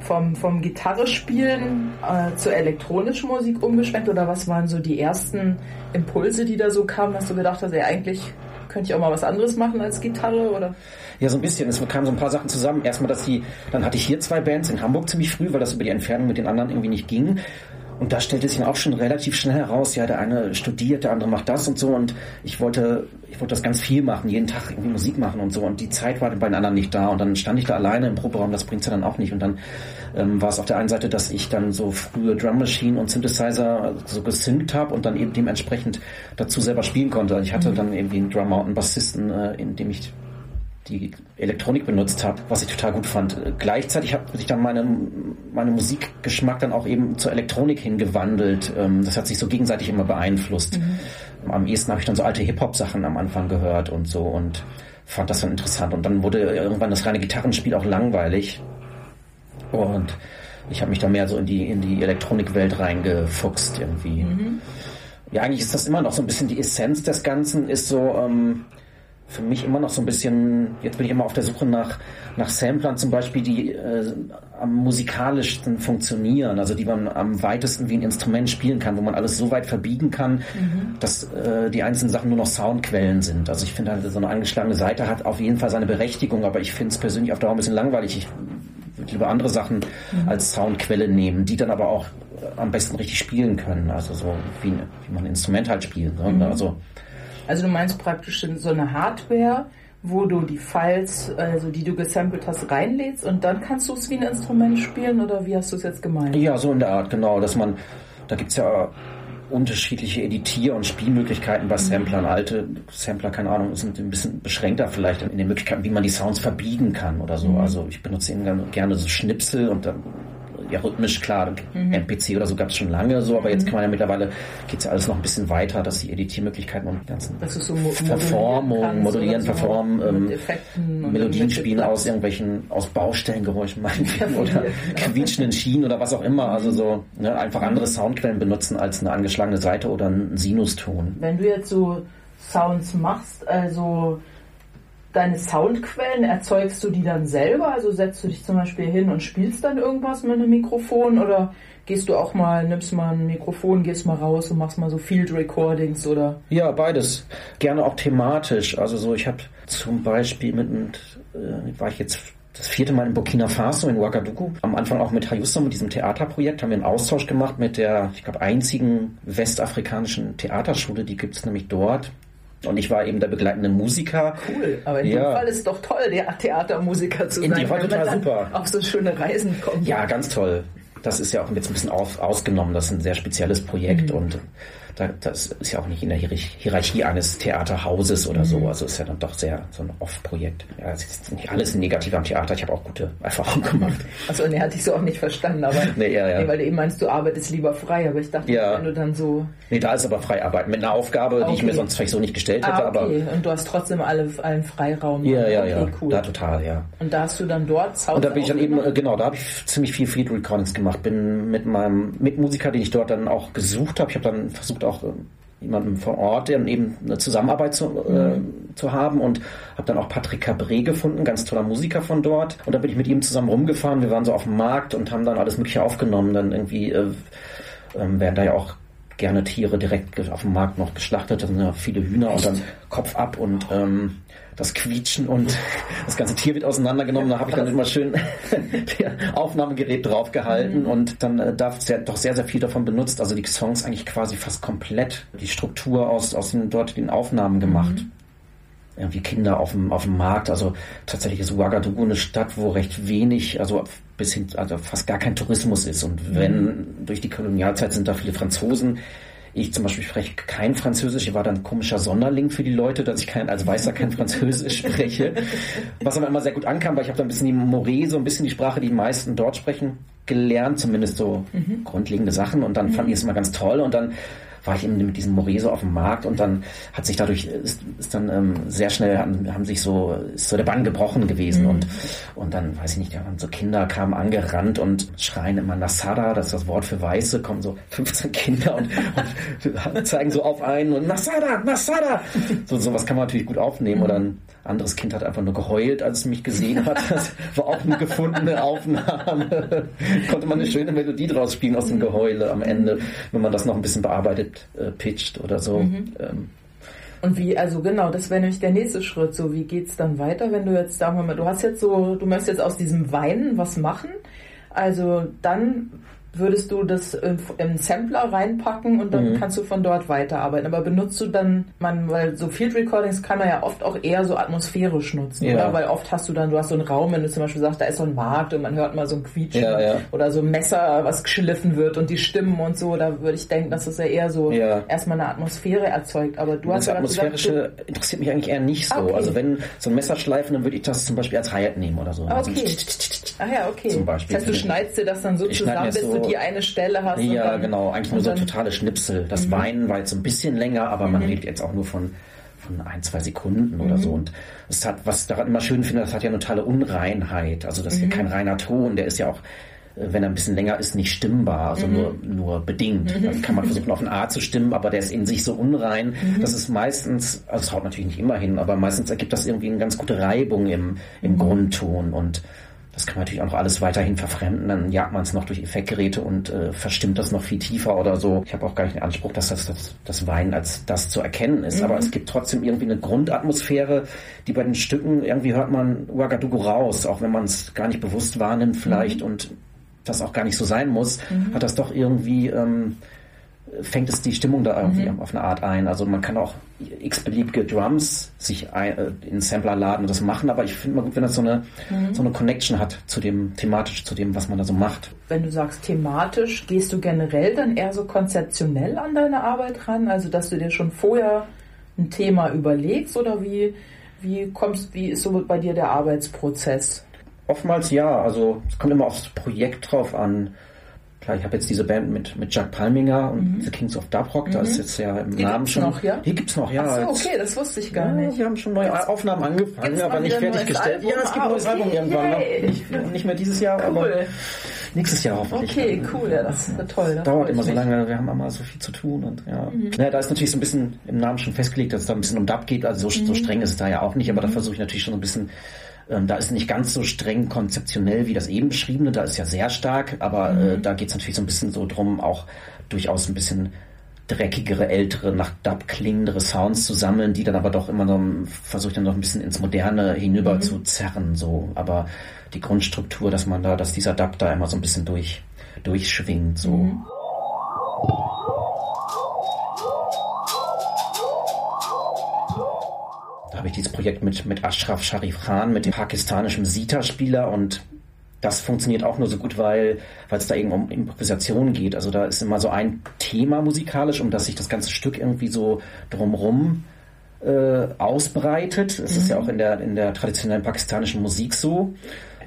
vom, vom Gitarrespielen äh, zur elektronischen Musik umgeschwenkt oder was waren so die ersten Impulse, die da so kamen, dass du gedacht hast, ja eigentlich könnte ich auch mal was anderes machen als Gitarre oder? Ja, so ein bisschen. Es kamen so ein paar Sachen zusammen. Erstmal, dass die, dann hatte ich hier zwei Bands in Hamburg ziemlich früh, weil das über die Entfernung mit den anderen irgendwie nicht ging. Und da stellte sich auch schon relativ schnell heraus, ja, der eine studiert, der andere macht das und so. Und ich wollte, ich wollte das ganz viel machen, jeden Tag irgendwie Musik machen und so. Und die Zeit war bei den anderen nicht da. Und dann stand ich da alleine im Proberaum, das bringt's ja dann auch nicht. Und dann ähm, war es auf der einen Seite, dass ich dann so frühe Drum Machine und Synthesizer so gesynkt habe und dann eben dementsprechend dazu selber spielen konnte. Ich hatte dann irgendwie einen Drummer und einen Bassisten, äh, in dem ich die Elektronik benutzt habe, was ich total gut fand. Gleichzeitig hat sich dann meine, meine Musikgeschmack dann auch eben zur Elektronik hingewandelt. Ähm, Das hat sich so gegenseitig immer beeinflusst. Am ehesten habe ich dann so alte Hip-Hop-Sachen am Anfang gehört und so und fand das dann interessant. Und dann wurde irgendwann das reine Gitarrenspiel auch langweilig. Und ich habe mich da mehr so in die, in die Elektronikwelt reingefuchst irgendwie. Ja, eigentlich ist das immer noch so ein bisschen die Essenz des Ganzen, ist so ähm, für mich immer noch so ein bisschen, jetzt bin ich immer auf der Suche nach, nach Samplern zum Beispiel, die äh, am musikalischsten funktionieren, also die man am weitesten wie ein Instrument spielen kann, wo man alles so weit verbiegen kann, dass äh, die einzelnen Sachen nur noch Soundquellen sind. Also ich finde halt, so eine angeschlagene Seite hat auf jeden Fall seine Berechtigung, aber ich finde es persönlich auf Dauer ein bisschen langweilig. Ich würde lieber andere Sachen als Soundquelle nehmen, die dann aber auch am besten richtig spielen können. Also so wie, wie man ein Instrument halt spielt. Ne? Also Also du meinst praktisch so eine Hardware, wo du die Files, also die du gesampelt hast, reinlädst und dann kannst du es wie ein Instrument spielen oder wie hast du es jetzt gemeint? Ja, so in der Art, genau. Dass man, da gibt's ja unterschiedliche Editier- und Spielmöglichkeiten bei Samplern. Alte Sampler, keine Ahnung, sind ein bisschen beschränkter vielleicht in den Möglichkeiten, wie man die Sounds verbiegen kann oder so. Also ich benutze eben gerne so Schnipsel und dann ja rhythmisch klar, MPC oder so gab's schon lange so, aber jetzt kann man ja mittlerweile geht's ja alles noch ein bisschen weiter, dass die Editiermöglichkeiten und die ganzen so mo- Verformung, modulieren so verformen, ähm, Melodien spielen aus irgendwelchen, aus Baustellengeräuschen meinetwegen oder genau. quietschenden Schienen oder was auch immer. Also so ne, einfach andere Soundquellen benutzen als eine angeschlagene Seite oder einen Sinuston. Wenn du jetzt so Sounds machst, also deine Soundquellen, erzeugst du die dann selber? Also setzt du dich zum Beispiel hin und spielst dann irgendwas mit einem Mikrofon oder gehst du auch mal, nimmst mal ein Mikrofon, gehst mal raus und machst mal so Field Recordings oder Ja, beides. Gerne auch thematisch. Also so, ich habe zum Beispiel mit, äh, war ich jetzt das vierte Mal in Burkina Faso in Ouagadougou. Am Anfang auch mit Hayusso, mit diesem Theaterprojekt, haben wir einen Austausch gemacht mit der, ich glaube, einzigen westafrikanischen Theaterschule, die gibt's nämlich dort. Und ich war eben der begleitende Musiker. cool. Aber in Ja. dem Fall ist es doch toll, der Theatermusiker zu In sein, dem Fall total super. auf so schöne Reisen kommt. Ja, ganz toll. Das ist ja auch jetzt ein bisschen aus, ausgenommen. Das ist ein sehr spezielles Projekt Mhm. und da, das ist ja auch nicht in der Hierarchie, eines Theaterhauses oder Mhm. so. Also ist ja dann doch sehr so ein Off-Projekt. Ja, es ist nicht alles negativ am Theater. Ich habe auch gute Erfahrungen gemacht. *laughs* Also, ne, hatte ich so auch nicht verstanden, aber Nee, ja, ja. Nee, weil du eben meinst, du arbeitest lieber frei, aber ich dachte, Ja. wenn du dann so Nee, da ist aber frei arbeiten. Mit einer Aufgabe, die ich mir Okay. sonst vielleicht so nicht gestellt hätte, Ah, okay. aber Und du hast trotzdem alle, allen Freiraum. ja, ja, okay, ja. Cool. Da total, ja. Und da hast du dann dort Sounds Und da bin ich dann eben, aufgenommen? äh, genau, da habe ich ziemlich viel Field Recordings gemacht. Bin mit meinem Mitmusiker, den ich dort dann auch gesucht habe. Ich habe dann versucht auch ähm, jemanden vor Ort, der eben eine Zusammenarbeit zu, äh, zu haben und habe dann auch Patrick Cabré gefunden, ganz toller Musiker von dort. Und da bin ich mit ihm zusammen rumgefahren. Wir waren so auf dem Markt und haben dann alles Mögliche aufgenommen. Dann irgendwie äh, ähm, werden da ja auch gerne Tiere direkt auf dem Markt noch geschlachtet. Da sind ja viele Hühner und dann Kopf ab und ähm, das Quietschen und das ganze Tier wird auseinandergenommen. Da habe ich dann immer schön *laughs* Aufnahmegerät draufgehalten mhm. und dann äh, darf sehr, doch sehr, sehr viel davon benutzt. Also die Songs eigentlich quasi fast komplett die Struktur aus, aus den dort den Aufnahmen gemacht. Mhm irgendwie Kinder auf dem, auf dem Markt. Also tatsächlich ist Ouagadougou eine Stadt, wo recht wenig, also bis hin, also fast gar kein Tourismus ist. Und wenn mhm. durch die Kolonialzeit sind da viele Franzosen. Ich zum Beispiel spreche kein Französisch. Ich war dann ein komischer Sonderling für die Leute, dass ich kein, als Weißer kein Französisch spreche. Was aber immer sehr gut ankam, weil ich habe da ein bisschen die Moree, so ein bisschen die Sprache, die die meisten dort sprechen, gelernt, zumindest so mhm. grundlegende Sachen. Und dann mhm. fand ich es immer ganz toll. Und dann war ich eben mit diesem Moreso auf dem Markt und dann hat sich dadurch, ist, ist dann ähm, sehr schnell, haben, haben sich so, ist so der Bann gebrochen gewesen mhm. und, und dann, weiß ich nicht, ja, so Kinder kamen angerannt und schreien immer Nasada, das ist das Wort für Weiße, kommen so 15 Kinder und, und *laughs* zeigen so auf einen und Nasada, Nasada! So, sowas kann man natürlich gut aufnehmen mhm. oder ein anderes Kind hat einfach nur geheult, als es mich gesehen hat. *laughs* Das war auch eine gefundene Aufnahme. *laughs* Konnte man eine schöne Melodie draus spielen aus dem Geheule am Ende, wenn man das noch ein bisschen bearbeitet äh, pitcht oder so. Mhm. Ähm. Und wie, also genau, das wäre nämlich der nächste Schritt. So, wie geht's dann weiter, wenn du jetzt, sagen wir mal, du hast jetzt so, du möchtest jetzt aus diesem Weinen was machen. Also dann würdest du das im Sampler reinpacken und dann mhm. kannst du von dort weiterarbeiten. Aber benutzt du dann, man, weil so Field Recordings kann man ja oft auch eher so atmosphärisch nutzen, ja. oder? Weil oft hast du dann, du hast so einen Raum, wenn du zum Beispiel sagst, da ist so ein Markt und man hört mal so ein Quietschen ja, ja. oder so ein Messer, was geschliffen wird und die Stimmen und so, da würde ich denken, dass das ja eher so erstmal eine Atmosphäre erzeugt. Aber du das hast ja Atmosphärische gesagt, du, interessiert mich eigentlich eher nicht so. Okay. Also wenn so ein Messer schleifen, dann würde ich das zum Beispiel als Hi-Hat nehmen oder so. Ah, okay. Also, ah ja, okay. Zum Beispiel. Das heißt, du schneidest dir das dann so zusammen, bis so du die eine Stelle hast. Ja, genau. Eigentlich nur so totale Schnipsel. Das mhm. Weinen war jetzt ein bisschen länger, aber man mhm. redet jetzt auch nur von von ein, zwei Sekunden oder so. Mhm. Und es hat, was daran immer schön finde, das hat ja eine totale Unreinheit. Also das ist ja kein reiner Ton, der ist ja auch äh, wenn er ein bisschen länger ist, nicht stimmbar, also mhm. nur, nur bedingt. Mhm. Dann kann man versuchen, auf ein A zu stimmen, aber der ist in sich so unrein. Mhm. Das ist meistens, also es haut natürlich nicht immer hin, aber meistens ergibt das irgendwie eine ganz gute Reibung im, im mhm. Grundton und das kann man natürlich auch noch alles weiterhin verfremden. Dann jagt man es noch durch Effektgeräte und äh, verstimmt das noch viel tiefer oder so. Ich habe auch gar nicht den Anspruch, dass das, das, das Wein als das zu erkennen ist. Mhm. Aber es gibt trotzdem irgendwie eine Grundatmosphäre, die bei den Stücken, irgendwie hört man Ouagadougou raus, auch wenn man es gar nicht bewusst wahrnimmt vielleicht mhm. und das auch gar nicht so sein muss, mhm. hat das doch irgendwie... Ähm, fängt es die Stimmung da irgendwie mhm. auf eine Art ein. Also man kann auch x-beliebige Drums sich ein, äh, in Sampler laden und das machen, aber ich finde mal gut, wenn das so eine, mhm. so eine Connection hat zu dem, thematisch zu dem, was man da so macht. Wenn du sagst thematisch, gehst du generell dann eher so konzeptionell an deine Arbeit ran? Also dass du dir schon vorher ein Thema überlegst oder wie, wie kommst, wie ist so bei dir der Arbeitsprozess? Oftmals ja, also es kommt immer aufs Projekt drauf an Klar, ich habe jetzt diese Band mit, mit Jack Palminger und mhm. The Kings of Dub Rock, mhm. da ist jetzt ja im die Namen schon. Noch, ja? Die gibt's noch, ja. Ach so, okay, das wusste ich gar ja, nicht. Die haben schon neue gibt's, Aufnahmen angefangen, aber nicht fertiggestellt. Ja, es gibt ein neues Album irgendwann noch. Nicht, nicht, mehr dieses Jahr, cool. aber nächstes Jahr hoffentlich. Okay, cool, ja, das wird toll. Das dauert immer so lange, wir haben immer so viel zu tun und ja. Mhm. Naja, da ist natürlich so ein bisschen im Namen schon festgelegt, dass es da ein bisschen um Dub geht, also so, so mhm. streng ist es da ja auch nicht, aber da mhm. versuche ich natürlich schon ein bisschen ähm, da ist nicht ganz so streng konzeptionell wie das eben beschriebene, da ist ja sehr stark, aber äh, mhm. äh, da geht es natürlich so ein bisschen so drum, auch durchaus ein bisschen dreckigere, ältere, nach Dub klingendere Sounds zu sammeln, die dann aber doch immer noch versucht dann noch ein bisschen ins Moderne hinüber mhm. zu zerren, so. Aber die Grundstruktur, dass man da, dass dieser Dub da immer so ein bisschen durch, durchschwingt, so. Mhm. Habe ich dieses Projekt mit, mit Ashraf Sharif Khan, mit dem pakistanischen Sita-Spieler und das funktioniert auch nur so gut, weil weil es da eben um Improvisation geht. Also da ist immer so ein Thema musikalisch, um das sich das ganze Stück irgendwie so drumrum äh, ausbreitet. Es mhm. ist ja auch in der in der traditionellen pakistanischen Musik so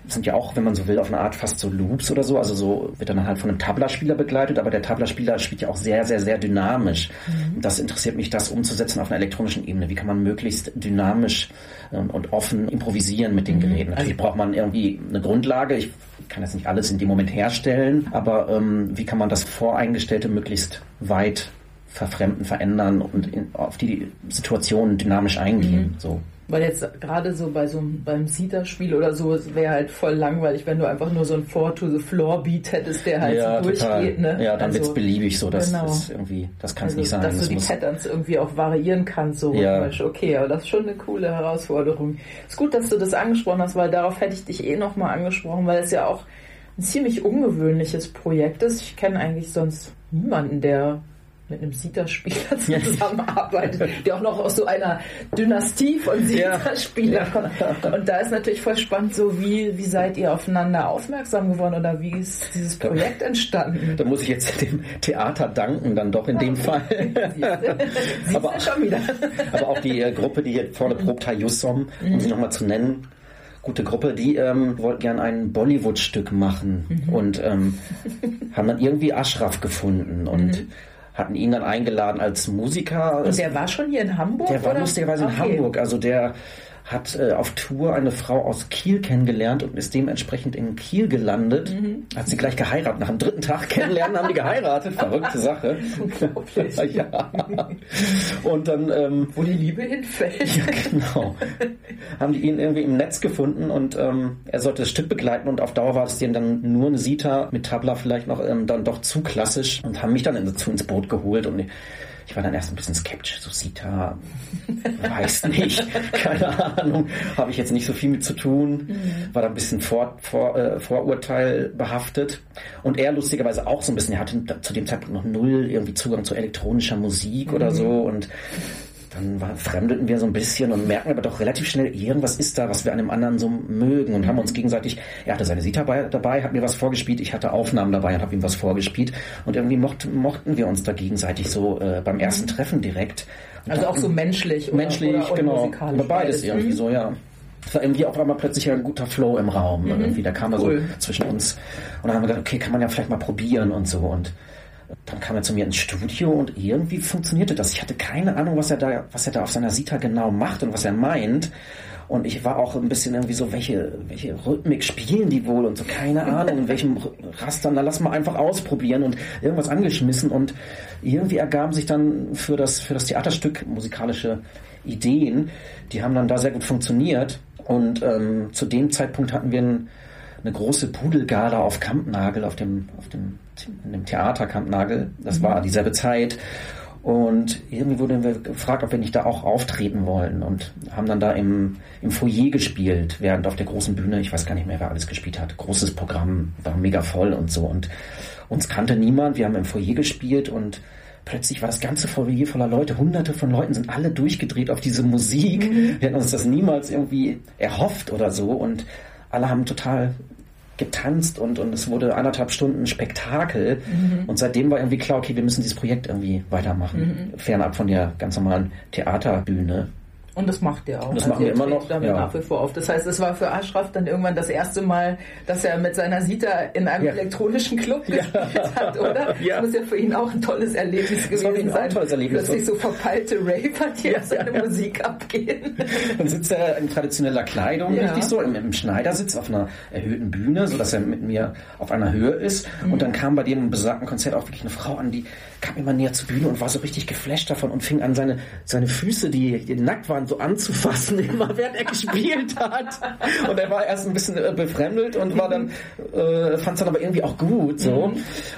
sind ja auch, wenn man so will, auf eine Art fast so Loops oder so. Also so wird dann halt von einem Tablaspieler begleitet, aber der Tablaspieler spielt ja auch sehr, sehr, sehr dynamisch. Mhm. Das interessiert mich, das umzusetzen auf einer elektronischen Ebene. Wie kann man möglichst dynamisch ähm, und offen improvisieren mit den mhm. Geräten? Natürlich braucht man irgendwie eine Grundlage. Ich kann jetzt nicht alles in dem Moment herstellen, aber ähm, wie kann man das Voreingestellte möglichst weit verfremden, verändern und in, auf die Situation dynamisch eingehen? Mhm. So. Weil jetzt gerade so bei so einem, beim Sita-Spiel oder so, es wäre halt voll langweilig, wenn du einfach nur so ein Four-to-the-Floor-Beat hättest, der halt ja, so durchgeht. Ne? Ja, dann also, wird's beliebig so. Das genau. ist irgendwie, das kann es also, nicht sein. Dass das du die Patterns irgendwie auch variieren kannst, so Ja. rhythmisch. Okay, aber das ist schon eine coole Herausforderung. Ist gut, dass du das angesprochen hast, weil darauf hätte ich dich eh nochmal angesprochen, weil es ja auch ein ziemlich ungewöhnliches Projekt ist. Ich kenne eigentlich sonst niemanden, der mit einem Sita-Spieler zusammenarbeitet, der auch noch aus so einer Dynastie von. Sita-Spielern kommt. Und da ist natürlich voll spannend, so wie, wie seid ihr aufeinander aufmerksam geworden oder wie ist dieses Projekt entstanden? da muss ich jetzt dem Theater danken, dann doch in dem Fall. Siehst Aber- schon wieder. Aber auch die äh, Gruppe, die hier vorne probt, Hayussom, um sie nochmal zu nennen, gute Gruppe, die ähm, wollten gern ein Bollywood-Stück machen und ähm, haben dann irgendwie Ashraf gefunden und hatten ihn dann eingeladen als Musiker. Und der war schon hier in Hamburg? Der war oder? lustigerweise in Okay. Hamburg. Also der hat äh, auf Tour eine Frau aus Kiel kennengelernt und ist dementsprechend in Kiel gelandet. Mhm. Hat sie gleich geheiratet. Nach dem dritten Tag kennenlernen haben die geheiratet. *laughs* Verrückte Sache. Unglaublich. *laughs* ja. Und dann ähm, Wo die Liebe hinfällt. ja, genau. Haben die ihn irgendwie im Netz gefunden und ähm, er sollte das Stück begleiten und auf Dauer war es denen dann nur eine Sita mit Tabla vielleicht noch ähm, dann doch zu klassisch und haben mich dann dazu ins Boot geholt und ich war dann erst ein bisschen skeptisch, so Sita, weiß nicht, *laughs* keine Ahnung, habe ich jetzt nicht so viel mit zu tun, war da ein bisschen vor, vor, äh, Vorurteil behaftet. Und er lustigerweise auch so ein bisschen, er hatte zu dem Zeitpunkt noch null irgendwie Zugang zu elektronischer Musik oder so. Und dann war, fremdelten wir so ein bisschen und merken aber doch relativ schnell, irgendwas ist da, was wir an dem anderen so mögen und haben uns gegenseitig, er hatte seine Sita dabei, dabei, hat mir was vorgespielt, ich hatte Aufnahmen dabei und habe ihm was vorgespielt und irgendwie mocht, mochten wir uns da gegenseitig so äh, beim ersten Treffen direkt. Und Also auch so menschlich. Oder, menschlich, oder, oder genau, musikalisch. oder beides irgendwie Mhm. so, ja. Es war irgendwie auf einmal plötzlich ein guter Flow im Raum. Irgendwie, da kam er Cool. so zwischen uns. Und dann haben wir gedacht, okay, kann man ja vielleicht mal probieren und so. Und dann kam er zu mir ins Studio und irgendwie funktionierte das. Ich hatte keine Ahnung, was er da, was er da auf seiner Sita genau macht und was er meint. Und ich war auch ein bisschen irgendwie so, welche, welche Rhythmik spielen die wohl und so, keine Ahnung, in welchem Raster, na lass mal einfach ausprobieren und irgendwas angeschmissen und irgendwie ergaben sich dann für das, für das Theaterstück musikalische Ideen, die haben dann da sehr gut funktioniert und ähm, zu dem Zeitpunkt hatten wir ein, eine große Pudelgala auf Kampnagel, auf dem, auf dem, in dem Theater Kampnagel, das war dieselbe Zeit. Und irgendwie wurden wir gefragt, ob wir nicht da auch auftreten wollen und haben dann da im, im Foyer gespielt, während auf der großen Bühne, ich weiß gar nicht mehr, wer alles gespielt hat, großes Programm, war mega voll und so. Und uns kannte niemand, wir haben im Foyer gespielt und plötzlich war das ganze Foyer voller Leute, hunderte von Leuten sind alle durchgedreht auf diese Musik, wir hätten uns das niemals irgendwie erhofft oder so. Und alle haben total getanzt und, und es wurde anderthalb Stunden Spektakel. Und seitdem war irgendwie klar, okay, wir müssen dieses Projekt irgendwie weitermachen. Fernab von der ganz normalen Theaterbühne. Und das macht ihr auch. Das machen wir immer noch, damit ja. nach wie vor auf. Das heißt, es war für Ashraf dann irgendwann das erste Mal, dass er mit seiner Sita in einem Ja. elektronischen Club gespielt hat, oder? *laughs* Ja. Das muss ja für ihn auch ein tolles Erlebnis Das gewesen ihn auch ein sein. tolles Erlebnis. Plötzlich so verpeilte Raver, die Ja, auf seine. Musik abgehen. *laughs* Dann sitzt er in traditioneller Kleidung, richtig so, im, im Schneidersitz auf einer erhöhten Bühne, so dass er mit mir auf einer Höhe ist. Und dann kam bei dem besagten Konzert auch wirklich eine Frau an, die kam immer näher zur Bühne und war so richtig geflasht davon und fing an, seine, seine Füße, die, die nackt waren, so anzufassen, *laughs* immer während er gespielt hat. Und er war erst ein bisschen äh, befremdelt und war dann, äh, fand es dann aber irgendwie auch gut, so.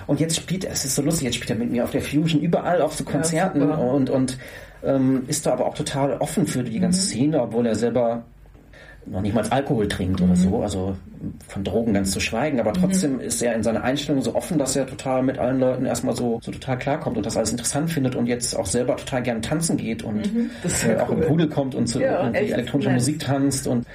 Und jetzt spielt er, es ist so lustig, jetzt spielt er mit mir auf der Fusion überall auf so Konzerten super. und, und ähm, ist da aber auch total offen für die ganze Szene, obwohl er selber noch nicht mal Alkohol trinkt oder so, also von Drogen ganz zu schweigen, aber trotzdem ist er in seiner Einstellung so offen, dass er total mit allen Leuten erstmal so, so total klarkommt und das alles interessant findet und jetzt auch selber total gern tanzen geht und ist äh, auch im. Pudel kommt und zu Ja, irgendwie echt elektronischer nett. Musik tanzt und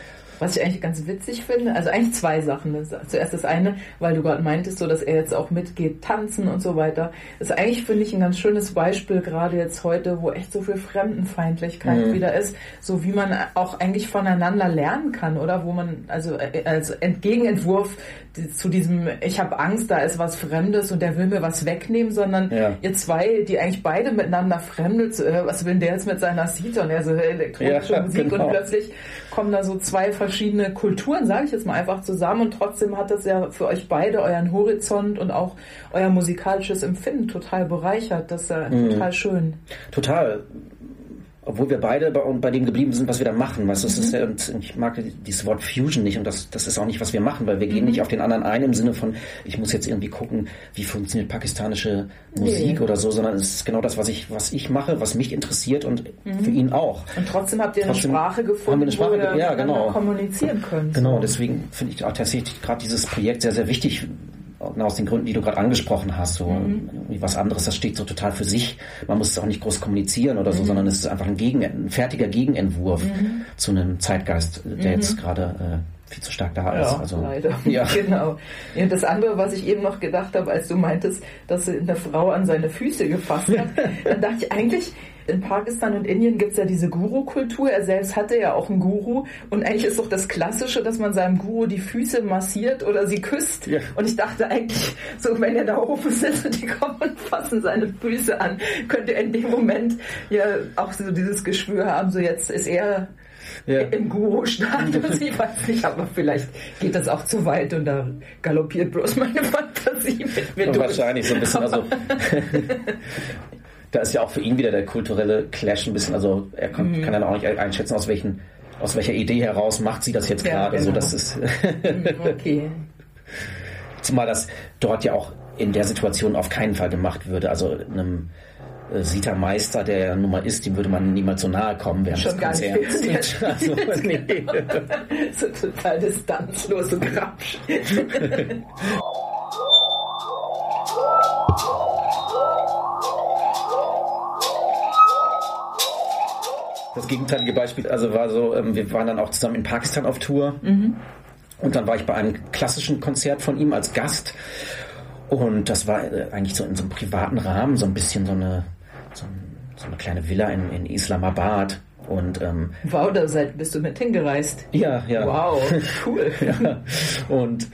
Was ich eigentlich ganz witzig finde, also eigentlich zwei Sachen. Zuerst das eine, weil du gerade meintest, so dass er jetzt auch mitgeht, tanzen und so weiter. Das ist eigentlich, finde ich, ein ganz schönes Beispiel, gerade jetzt heute, wo echt so viel Fremdenfeindlichkeit Mhm. wieder ist, so wie man auch eigentlich voneinander lernen kann, oder? Wo man, also äh, als Entgegenentwurf zu diesem, ich habe Angst, da ist was Fremdes und der will mir was wegnehmen, sondern Ja. ihr zwei, die eigentlich beide miteinander fremdet, äh, was will denn der jetzt mit seiner Sita und er so elektronische Ja, Musik *laughs* genau. und plötzlich kommen da so zwei verschiedene Kulturen, sage ich jetzt mal einfach zusammen und trotzdem hat das ja für euch beide euren Horizont und auch euer musikalisches Empfinden total bereichert. Das ist ja Mhm. total schön. total. Obwohl wir beide bei, bei dem geblieben sind, was wir da machen. Weißt, das mhm. ist ja, und ich mag dieses Wort Fusion nicht und das, das ist auch nicht, was wir machen, weil wir mhm. gehen nicht auf den anderen ein im Sinne von, ich muss jetzt irgendwie gucken, wie funktioniert pakistanische Musik nee. oder so, sondern es ist genau das, was ich, was ich mache, was mich interessiert und mhm. für ihn auch. Und trotzdem habt ihr trotzdem eine Sprache gefunden, haben wir eine Sprache, wo ihr ja, genau. kommunizieren könnt. Genau, deswegen finde ich auch tatsächlich gerade dieses Projekt sehr, sehr wichtig, aus den Gründen, die du gerade angesprochen hast, so mhm. was anderes, das steht so total für sich. Man muss es auch nicht groß kommunizieren oder so, mhm. sondern es ist einfach ein, Gegen, ein fertiger Gegenentwurf mhm. zu einem Zeitgeist, der jetzt mhm. gerade äh, viel zu stark da ist. Ja, also, leider. *laughs* Ja. Genau. Ja, das andere, was ich eben noch gedacht habe, als du meintest, dass eine Frau an seine Füße gefasst hat, *laughs* dann dachte ich eigentlich, in Pakistan und Indien gibt es ja diese Guru-Kultur. Er selbst hatte ja auch einen Guru. Und eigentlich ist doch das Klassische, dass man seinem Guru die Füße massiert oder sie küsst. Ja. Und ich dachte eigentlich, so wenn er da oben sitzt und die kommen und fassen seine Füße an, könnte er in dem Moment ja auch so dieses Geschwür haben, so jetzt ist er ja. im Guru-Status. Ich weiß nicht, aber vielleicht geht das auch zu weit und da galoppiert bloß meine Fantasie mit mir. Wahrscheinlich so ein bisschen. Also *laughs* da ist ja auch für ihn wieder der kulturelle Clash ein bisschen, also er kann, mhm. kann dann auch nicht einschätzen, aus welchen, aus welcher Idee heraus macht sie das jetzt ja, gerade. Genau. So, das ist *laughs* *laughs* mhm, okay. Zumal das dort ja auch in der Situation auf keinen Fall gemacht würde. Also einem äh, Sita Meister, der ja nun mal ist, dem würde man niemals so nahe kommen während Schon des Konzerts. *laughs* also, nee. so total distanzlos und krapsch. Das gegenteilige Beispiel also war so, ähm, wir waren dann auch zusammen in Pakistan auf Tour mhm. und dann war ich bei einem klassischen Konzert von ihm als Gast und das war äh, eigentlich so in so einem privaten Rahmen, so ein bisschen so eine, so, so eine kleine Villa in, in Islamabad. Und, ähm, wow, da seid, bist du mit hingereist. Ja, ja. Wow, *laughs* cool. ja. Und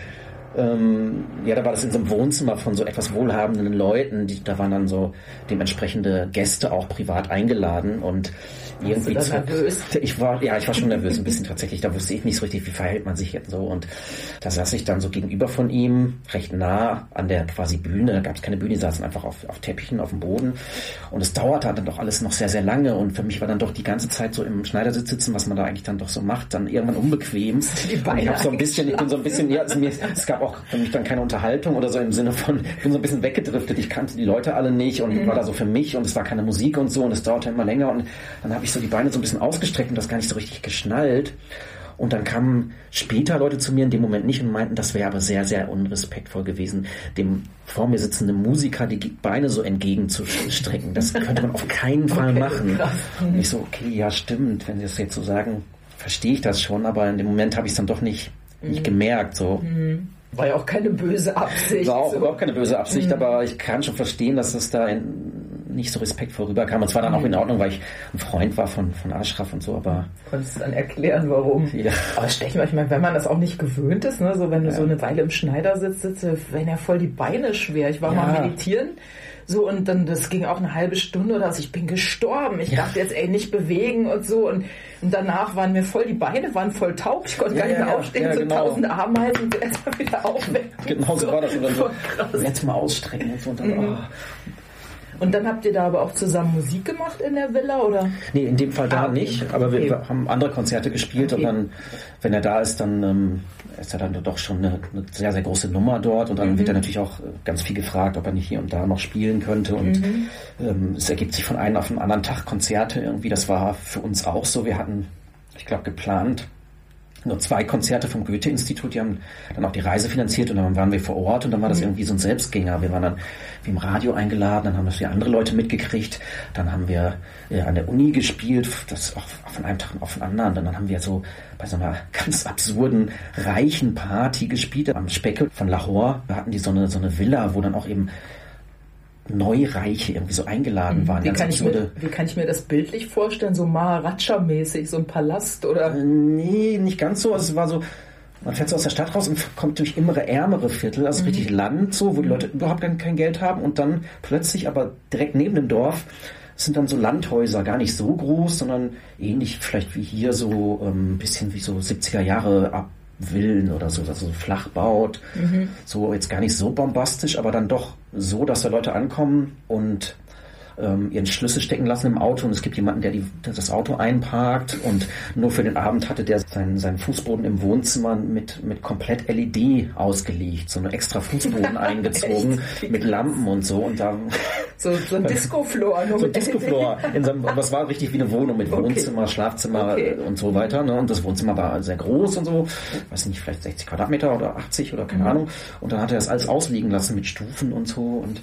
ähm, ja, da war das in so einem Wohnzimmer von so etwas wohlhabenden Leuten. Die, da waren dann so dementsprechende Gäste auch privat eingeladen und irgendwie Warst du nervös? Ich war, ja, ich war schon nervös ein bisschen tatsächlich. Da wusste ich nicht so richtig, wie verhält man sich jetzt so. Und da saß ich dann so gegenüber von ihm, recht nah an der quasi Bühne. Da gab es keine Bühne, die saßen einfach auf, auf Teppichen auf dem Boden. Und es dauerte dann doch alles noch sehr, sehr lange. Und für mich war dann doch die ganze Zeit so im Schneidersitz sitzen, was man da eigentlich dann doch so macht, dann irgendwann unbequem. Beine ich habe so ein bisschen, ich bin so ein bisschen, ja, mir, es gab auch für mich dann keine Unterhaltung oder so im Sinne von, ich bin so ein bisschen weggedriftet. Ich kannte die Leute alle nicht und mhm. war da so für mich und es war keine Musik und so und es dauerte immer länger und dann habe ich so die Beine so ein bisschen ausgestreckt und das gar nicht so richtig geschnallt. Und dann kamen später Leute zu mir in dem Moment nicht und meinten, das wäre aber sehr, sehr unrespektvoll gewesen, dem vor mir sitzenden Musiker die Beine so entgegenzustrecken. Das könnte man auf keinen Fall okay, machen. Und ich so, okay, ja, stimmt, wenn Sie das jetzt so sagen, verstehe ich das schon, aber in dem Moment habe ich es dann doch nicht, nicht mhm. gemerkt. So. Mhm. War ja auch keine böse Absicht. War auch so. überhaupt keine böse Absicht, mhm. aber ich kann schon verstehen, dass das da in, nicht so respektvoll rüberkam. Und zwar dann auch in Ordnung, weil ich ein Freund war von, von Ashraf und so, aber. Konntest du dann erklären, warum? Ja. Aber stech mal, ich meine, wenn man das auch nicht gewöhnt ist, ne, so wenn du ja. so eine Weile im Schneider sitzt, sitze, wenn ja voll die Beine schwer. Ich war ja. mal meditieren so, und dann, das ging auch eine halbe Stunde oder was. Ich bin gestorben. Ich ja. dachte jetzt, ey, nicht bewegen und so. Und, und danach waren mir voll, die Beine waren voll taub. Ich konnte ja, gar nicht mehr aufstehen. so genau. tausend Ameisen und erstmal wieder aufwecken. Genau so war das. Dann so, jetzt mal ausstrecken und so. Und dann, mhm. oh. Und dann habt ihr da aber auch zusammen Musik gemacht in der Villa, oder? Nee, in dem Fall da ah, okay. nicht, aber wir, okay. haben andere Konzerte gespielt okay. und dann, wenn er da ist, dann ähm, ist er dann doch schon eine, eine, sehr, sehr große Nummer dort und dann mhm. wird er natürlich auch ganz viel gefragt, ob er nicht hier und da noch spielen könnte und mhm. ähm, es ergibt sich von einem auf den anderen Tag Konzerte irgendwie, das war für uns auch so, wir hatten, ich glaube, geplant, nur zwei Konzerte vom Goethe-Institut, die haben dann auch die Reise finanziert und dann waren wir vor Ort und dann war das mhm. irgendwie so ein Selbstgänger. Wir waren dann wie im Radio eingeladen, dann haben das wir andere Leute mitgekriegt, dann haben wir äh, an der Uni gespielt, das auch von einem Tag auf den anderen, dann haben wir so bei so einer *laughs* ganz absurden, reichen Party gespielt am Speckel von Lahore. Wir hatten die so eine, so eine Villa, wo dann auch eben Neureiche irgendwie so eingeladen waren. Wie kann, ich mir, wie kann ich mir das bildlich vorstellen? So Maharaja-mäßig, so ein Palast oder? Äh, nee, nicht ganz so. Also es war so, man fährt so aus der Stadt raus und kommt durch immer ärmere Viertel, also mhm. richtig Land so, wo die Leute überhaupt kein, kein Geld haben und dann plötzlich aber direkt neben dem Dorf sind dann so Landhäuser, gar nicht so groß, sondern ähnlich vielleicht wie hier so ein ähm, bisschen wie so 70er Jahre ab Villen oder so, also so flach baut. Mhm. So jetzt gar nicht so bombastisch, aber dann doch so, dass da Leute ankommen und ähm, ihren Schlüssel stecken lassen im Auto und es gibt jemanden, der, die, der das Auto einparkt und nur für den Abend hatte der seinen, seinen Fußboden im Wohnzimmer mit, mit komplett LED ausgelegt, so eine extra Fußboden *laughs* eingezogen mit Lampen und so und da so, so ein *laughs* Disco-Floor. So ein Disco-Floor. Das war richtig wie eine Wohnung mit Wohnzimmer, okay. Schlafzimmer okay. und so weiter. Ne? Und das Wohnzimmer war sehr groß und so, weiß nicht, vielleicht 60 Quadratmeter oder 80 oder keine mhm. Ahnung. Und dann hat er das alles ausliegen lassen mit Stufen und so und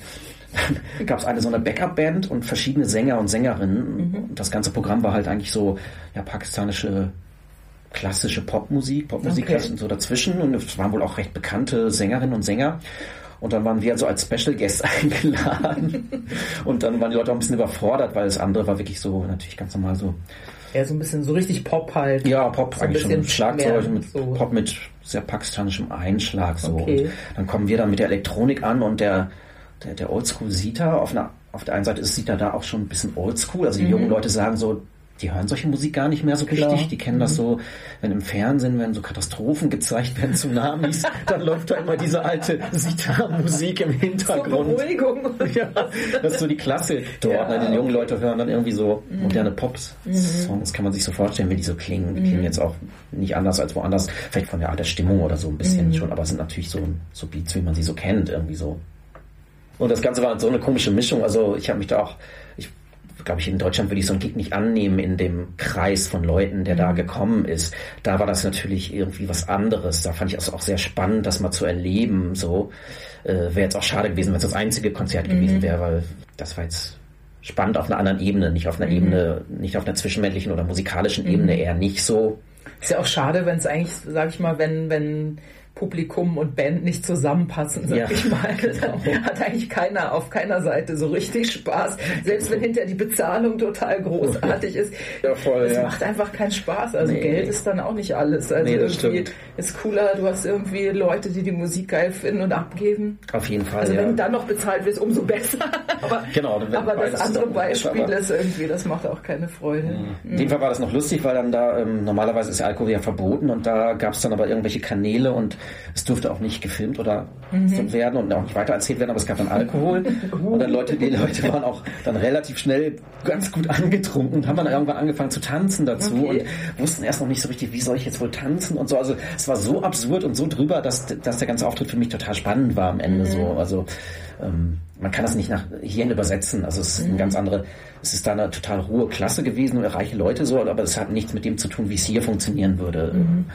*laughs* gab es eine so eine Backup-Band und verschiedene Sänger und Sängerinnen. Mhm. Und das ganze Programm war halt eigentlich so ja pakistanische klassische Popmusik, Popmusik okay. und so dazwischen. Und es waren wohl auch recht bekannte Sängerinnen und Sänger. Und dann waren wir also als Special Guest *laughs* eingeladen. und dann waren die Leute auch ein bisschen überfordert, weil das andere war wirklich so natürlich ganz normal so. Ja, so ein bisschen so richtig Pop halt. Ja, Pop so eigentlich schon. Schlagzeug mit so. Pop mit sehr pakistanischem Einschlag so. Okay. Und dann kommen wir dann mit der Elektronik an und der der, der Oldschool Sita auf einer auf der einen Seite ist Sita da auch schon ein bisschen oldschool. Also die mhm. jungen Leute sagen so, die hören solche Musik gar nicht mehr so Klar. richtig. Die kennen mhm. das so, wenn im Fernsehen, wenn so Katastrophen gezeigt werden, Tsunamis, *laughs* dann läuft da immer diese alte Sitar-Musik im Hintergrund. Zur Beruhigung. *laughs* Ja, das ist so die Klasse dort. Ja. Ne? Die jungen Leute hören dann irgendwie so mhm. moderne Pops-Songs, kann man sich so vorstellen, wie die so klingen. Die klingen mhm. jetzt auch nicht anders als woanders. Vielleicht von der Art der Stimmung oder so ein bisschen mhm. schon, aber sind natürlich so, so Beats, wie man sie so kennt, irgendwie so. Und das Ganze war so eine komische Mischung. Also ich habe mich da auch glaube ich, in Deutschland würde ich so einen Gig nicht annehmen in dem Kreis von Leuten, der da mhm. gekommen ist. Da war das natürlich irgendwie was anderes. Da fand ich es auch sehr spannend, das mal zu erleben. So äh, wäre jetzt auch schade gewesen, wenn es das einzige Konzert mhm. gewesen wäre, weil das war jetzt spannend auf einer anderen Ebene, nicht auf einer mhm. Ebene, nicht auf einer zwischenmännlichen oder musikalischen Ebene, mhm. eher nicht so. Ist ja auch schade, wenn es eigentlich, sag ich mal, wenn, wenn Publikum und Band nicht zusammenpassen, sag ja. ich mal. *laughs* Hat eigentlich keiner auf keiner Seite so richtig Spaß. Selbst wenn hinterher die Bezahlung total großartig ist. Ja, voll, es ja. macht einfach keinen Spaß. Also nee. Geld ist dann auch nicht alles. Also nee, irgendwie stimmt. ist cooler, du hast irgendwie Leute, die die Musik geil finden und abgeben. Auf jeden Fall. Also wenn ja. dann noch bezahlt wirst, umso besser. *laughs* aber genau, aber das andere Beispiel ist irgendwie, das macht auch keine Freude. Mhm. In dem Fall war das noch lustig, weil dann da ähm, normalerweise ist Alkohol ja verboten und da gab es dann aber irgendwelche Kanäle und es durfte auch nicht gefilmt oder mhm. werden und auch nicht weitererzählt werden, aber es gab dann Alkohol. *laughs* und dann Leute, die Leute waren auch dann relativ schnell ganz gut angetrunken und haben dann irgendwann angefangen zu tanzen dazu okay. und wussten erst noch nicht so richtig, wie soll ich jetzt wohl tanzen und so. Also es war so absurd und so drüber, dass, dass der ganze Auftritt für mich total spannend war am Ende mhm. so. Also ähm, man kann das nicht nach hierhin übersetzen. Also es ist eine mhm. ganz andere, es ist da eine total hohe Klasse gewesen und reiche Leute so, aber es hat nichts mit dem zu tun, wie es hier funktionieren würde. Mhm.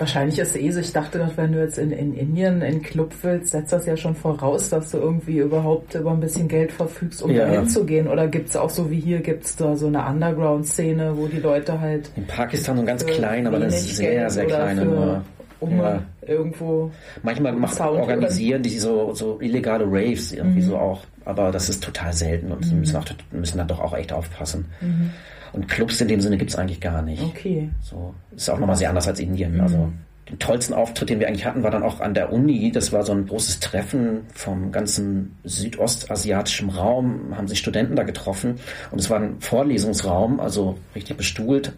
Wahrscheinlich ist eh so, ich dachte, wenn du jetzt in, in Indien in Club willst, setzt das ja schon voraus, dass du irgendwie überhaupt über ein bisschen Geld verfügst, um ja. da hinzugehen. Oder gibt es auch so wie hier, gibt es da so eine Underground-Szene, wo die Leute halt... In Pakistan so ganz klein, aber das ist sehr, sehr kleine nur. Um ja. irgendwo... Manchmal macht, organisieren die so, so illegale Raves irgendwie mhm. so auch, aber das ist total selten und mhm. müssen, auch, müssen dann doch auch echt aufpassen. Mhm. Und Clubs in dem Sinne gibt es eigentlich gar nicht. Okay. So ist auch nochmal sehr anders als Indien. Mhm. Also den tollsten Auftritt, den wir eigentlich hatten, war dann auch an der Uni. Das war so ein großes Treffen vom ganzen südostasiatischen Raum, haben sich Studenten da getroffen. Und es war ein Vorlesungsraum, also richtig bestuhlt,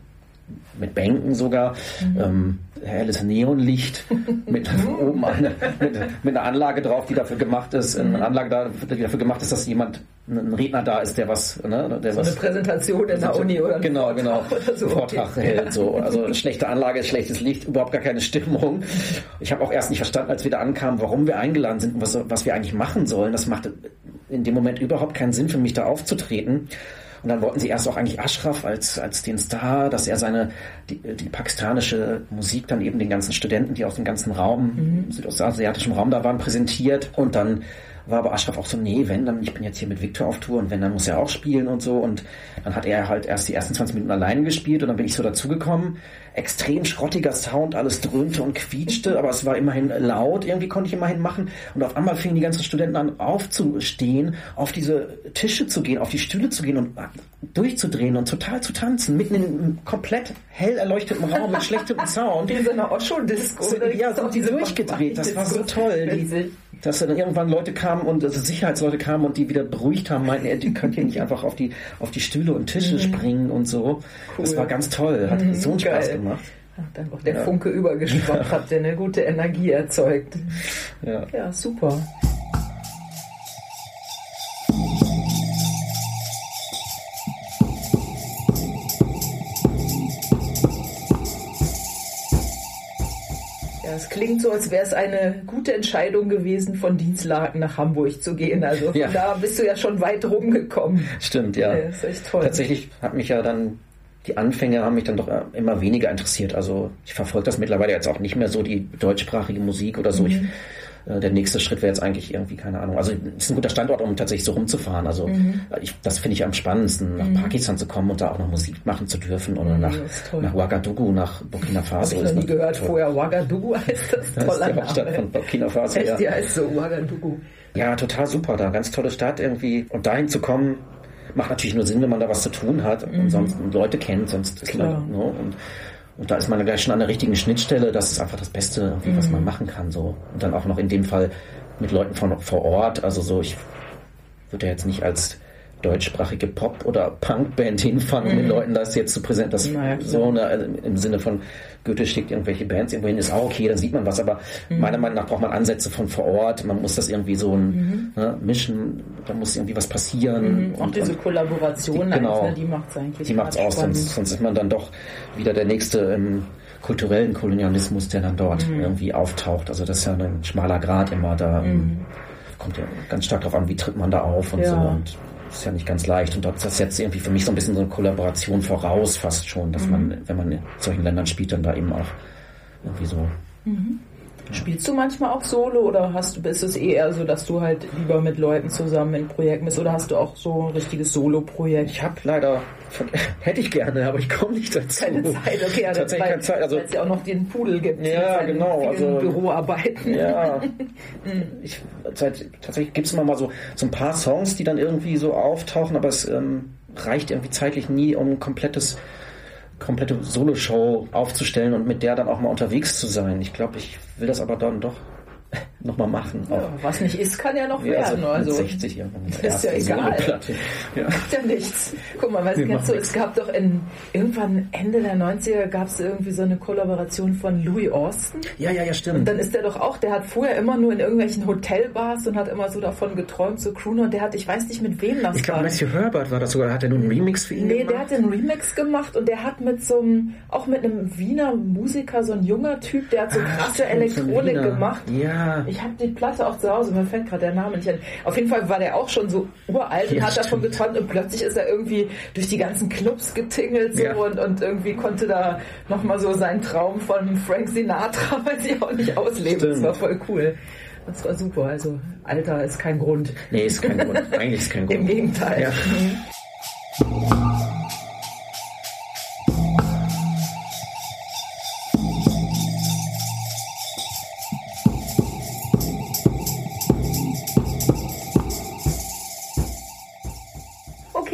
mit Bänken sogar, mhm. ähm, helles Neonlicht, mit *laughs* oben eine, mit, mit, einer Anlage drauf, die dafür gemacht ist, eine mhm. Anlage da, die dafür gemacht ist, dass jemand, ein Redner da ist, der was, ne, der so was, eine Präsentation in der Uni oder genau, genau, *laughs* so. Vortrag hält, so, also schlechte Anlage, schlechtes Licht, überhaupt gar keine Stimmung. Ich habe auch erst nicht verstanden, als wir da ankamen, warum wir eingeladen sind und was, was wir eigentlich machen sollen. Das machte in dem Moment überhaupt keinen Sinn für mich, da aufzutreten. Und dann wollten sie erst auch eigentlich Ashraf als, als den Star, dass er seine, die, die pakistanische Musik dann eben den ganzen Studenten, die aus dem ganzen Raum, mhm. südostasiatischen Raum da waren, präsentiert. Und dann war aber Ashraf auch so, nee, wenn, dann, ich bin jetzt hier mit Victor auf Tour und wenn, dann muss er auch spielen und so. Und dann hat er halt erst die ersten 20 Minuten alleine gespielt und dann bin ich so dazugekommen. Extrem schrottiger Sound, alles dröhnte und quietschte, aber es war immerhin laut, irgendwie konnte ich immerhin machen. Und auf einmal fingen die ganzen Studenten an aufzustehen, auf diese Tische zu gehen, auf die Stühle zu gehen und durchzudrehen und total zu tanzen, mitten in einem komplett hell erleuchteten Raum mit schlechtem *laughs* Sound. Wie so eine Osho-Disco. Ja, sind die durchgedreht. Das war so toll. Die, dass dann irgendwann Leute kamen und also Sicherheitsleute kamen und die wieder beruhigt haben, meinten, ihr könnt hier nicht einfach auf die, auf die Stühle und Tische mhm. springen und so. Cool. Das war ganz toll, hat mhm, so einen Spaß geil. gemacht. Hat einfach der ja. Funke übergespannt, ja. *laughs* habt ihr eine gute Energie erzeugt. Ja, ja super. Es klingt so, als wäre es eine gute Entscheidung gewesen, von Dienstlaken nach Hamburg zu gehen. Also ja. da bist du ja schon weit rumgekommen. Stimmt, ja. ja ist echt toll. Tatsächlich hat mich ja dann die Anfänge haben mich dann doch äh, immer weniger interessiert. Also ich verfolge das mittlerweile jetzt auch nicht mehr so, die deutschsprachige Musik oder so. Mhm. Ich, der nächste Schritt wäre jetzt eigentlich irgendwie, keine Ahnung. Also es ist ein guter Standort, um tatsächlich so rumzufahren. Also mhm. ich, das finde ich am spannendsten, nach mhm. Pakistan zu kommen und da auch noch Musik machen zu dürfen oder nach, nach Ouagadougou, nach Burkina Faso. Habe ich noch nie gehört toll. vorher. Ouagadougou heißt das. Das ist die Hauptstadt von Burkina Faso. Echt, ja. die heißt so Ouagadougou. Ja, total super da. Ganz tolle Stadt irgendwie. Und dahin zu kommen, macht natürlich nur Sinn, wenn man da was zu tun hat mhm. und sonst Leute kennt, sonst ist man, ne, und, und da ist man gleich schon an der richtigen Schnittstelle. Das ist einfach das Beste, mhm. was man machen kann. So. Und dann auch noch in dem Fall mit Leuten von, vor Ort. Also so, ich würde ja jetzt nicht als deutschsprachige Pop- oder Punkband hinfahren, um mhm. den Leuten das jetzt zu präsentieren. Das naja, so eine, also im Sinne von Goethe schickt irgendwelche Bands irgendwo hin, ist auch okay, dann sieht man was, aber mhm. meiner Meinung nach braucht man Ansätze von vor Ort, man muss das irgendwie so ein, mhm. ne, mischen, da muss irgendwie was passieren. Mhm. Und, diese Kollaboration, die, genau, die macht es eigentlich. Die macht es aus, sonst, sonst, ist man dann doch wieder der nächste ähm, kulturellen Kolonialismus, der dann dort mhm. irgendwie auftaucht. Also das ist ja ein schmaler Grad immer da. Kommt ja ganz stark darauf an, wie tritt man da auf und ja. so. Und ist ja nicht ganz leicht. Und das setzt irgendwie für mich so ein bisschen so eine Kollaboration voraus, fast schon, dass mhm. man, wenn man in solchen Ländern spielt, dann da eben auch irgendwie so. Mhm. Spielst du manchmal auch Solo oder hast du, ist es eher so, dass du halt lieber mit Leuten zusammen in Projekten bist oder hast du auch so ein richtiges Solo-Projekt? Ich habe leider, *laughs* hätte ich gerne, aber ich komme nicht dazu. Keine Zeit, okay, ja, tatsächlich keine Zeit. Also, weil es ja auch noch den Pudel gibt. Ja, genau. Also Büroarbeiten. Ja. *laughs* ich, tatsächlich gibt es immer mal so, so ein paar Songs, die dann irgendwie so auftauchen, aber es ähm, reicht irgendwie zeitlich nie, um ein komplettes komplette Soloshow aufzustellen und mit der dann auch mal unterwegs zu sein. Ich glaube, ich will das aber dann doch *laughs* nochmal machen. Ja, was nicht ist, kann ja noch ja, werden. Also, 60 irgendwann. *laughs* Ist ja egal. Ja. Macht ja nichts. Guck mal, kennst du, es gab doch in, irgendwann Ende der 90er gab es irgendwie so eine Kollaboration von Louis Austin. Ja, ja, ja, stimmt. Und dann ist der doch auch, der hat vorher immer nur in irgendwelchen Hotelbars und hat immer so davon geträumt, so Crooner. Und der hat, ich weiß nicht mit wem das ich glaub, war. Ich glaube, Matthew Herbert war das sogar. Hat er nur einen Remix für ihn nee, gemacht? Nee, der hat einen Remix gemacht und der hat mit so einem, auch mit einem Wiener Musiker, so ein junger Typ, der hat so krasse Elektronik gemacht. Ja. Ich habe die Platte auch zu Hause, mir fällt gerade der Name nicht an. Auf jeden Fall war der auch schon so uralt und ja, hat davon geträumt und plötzlich ist er irgendwie durch die ganzen Clubs getingelt so ja. und, und irgendwie konnte da nochmal so seinen Traum von Frank Sinatra, *laughs* weil sie auch nicht ausleben. Stimmt. Das war voll cool. Das war super. Also Alter ist kein Grund. Nee, ist kein Grund. *laughs* Eigentlich ist kein Grund. Im Gegenteil. Ja.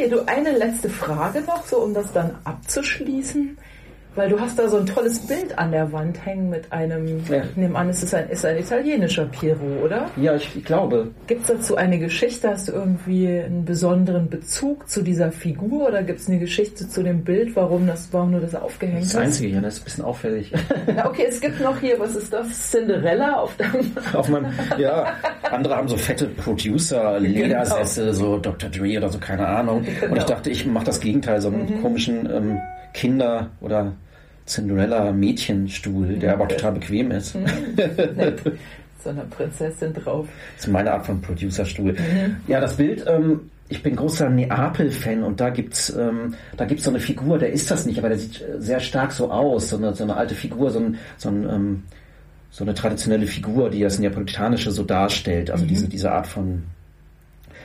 Mhm. du, eine letzte Frage noch, so um das dann abzuschließen. Weil du hast da so ein tolles Bild an der Wand hängen mit einem, ja. ich nehme an, es ist ein, ist ein italienischer Piero, oder? Ja, ich, ich glaube. Gibt es dazu eine Geschichte? Hast du irgendwie einen besonderen Bezug zu dieser Figur oder gibt es eine Geschichte zu dem Bild, warum, das, warum du das aufgehängt hast? Das Einzige, ja, das ist ein bisschen auffällig. *laughs* Ja, okay, es gibt noch hier, was ist das? Cinderella auf deinem... *laughs* auf meinem, ja, andere haben so fette Producer, *laughs* genau. Genau. so Dr. Dre oder so, keine Ahnung. Genau. Und ich dachte, ich mache das Gegenteil, so einen mhm. komischen ähm, Kinder- oder Cinderella-Mädchenstuhl, der aber total bequem ist. Mhm. *laughs* so eine Prinzessin drauf. Das ist meine Art von Producerstuhl. Mhm. Ja, das Bild, ähm, ich bin großer Neapel-Fan und da gibt's ähm, da gibt's so eine Figur, der ist das nicht, aber der sieht sehr stark so aus, so eine, so eine alte Figur, so, ein, so, ein, ähm, so eine traditionelle Figur, die das Neapolitanische so darstellt, also mhm. diese, diese Art von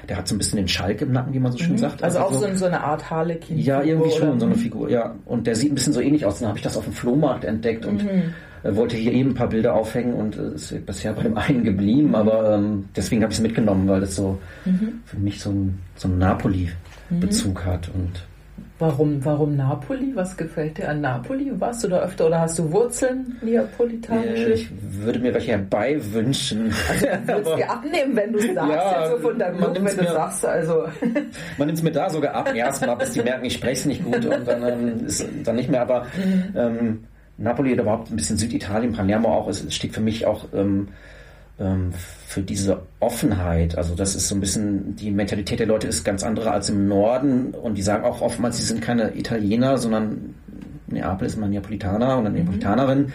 der hat so ein bisschen den Schalk im Nacken, wie man so schön mhm. sagt. Also, also auch so, so, eine Art Harlequin. Ja, irgendwie schon, so eine Figur, ja. Und der sieht ein bisschen so ähnlich aus. Dann habe ich das auf dem Flohmarkt entdeckt und mhm. äh, wollte hier eben ein paar Bilder aufhängen und äh, ist bisher bei dem einen geblieben, mhm. aber ähm, deswegen habe ich es mitgenommen, weil es so mhm. für mich so ein, so ein Napoli-Bezug mhm. hat und Warum, warum Napoli? Was gefällt dir an Napoli? Warst du da öfter oder hast du Wurzeln neapolitanische? Ich würde mir welche herbeiwünschen. Also du würdest dir abnehmen, wenn du sagst, ja, also von deinem Mund, wenn du sagst, also. Man nimmt es mir da sogar ab. Erstmal, bis die merken, ich spreche es nicht gut und dann ähm, ist dann nicht mehr. Aber ähm, Napoli oder überhaupt ein bisschen Süditalien, Palermo auch, es steht für mich auch ähm, für diese Offenheit. Also das ist so ein bisschen, die Mentalität der Leute ist ganz andere als im Norden und die sagen auch oftmals, sie sind keine Italiener, sondern Neapel ist man Neapolitaner und eine mhm. Neapolitanerin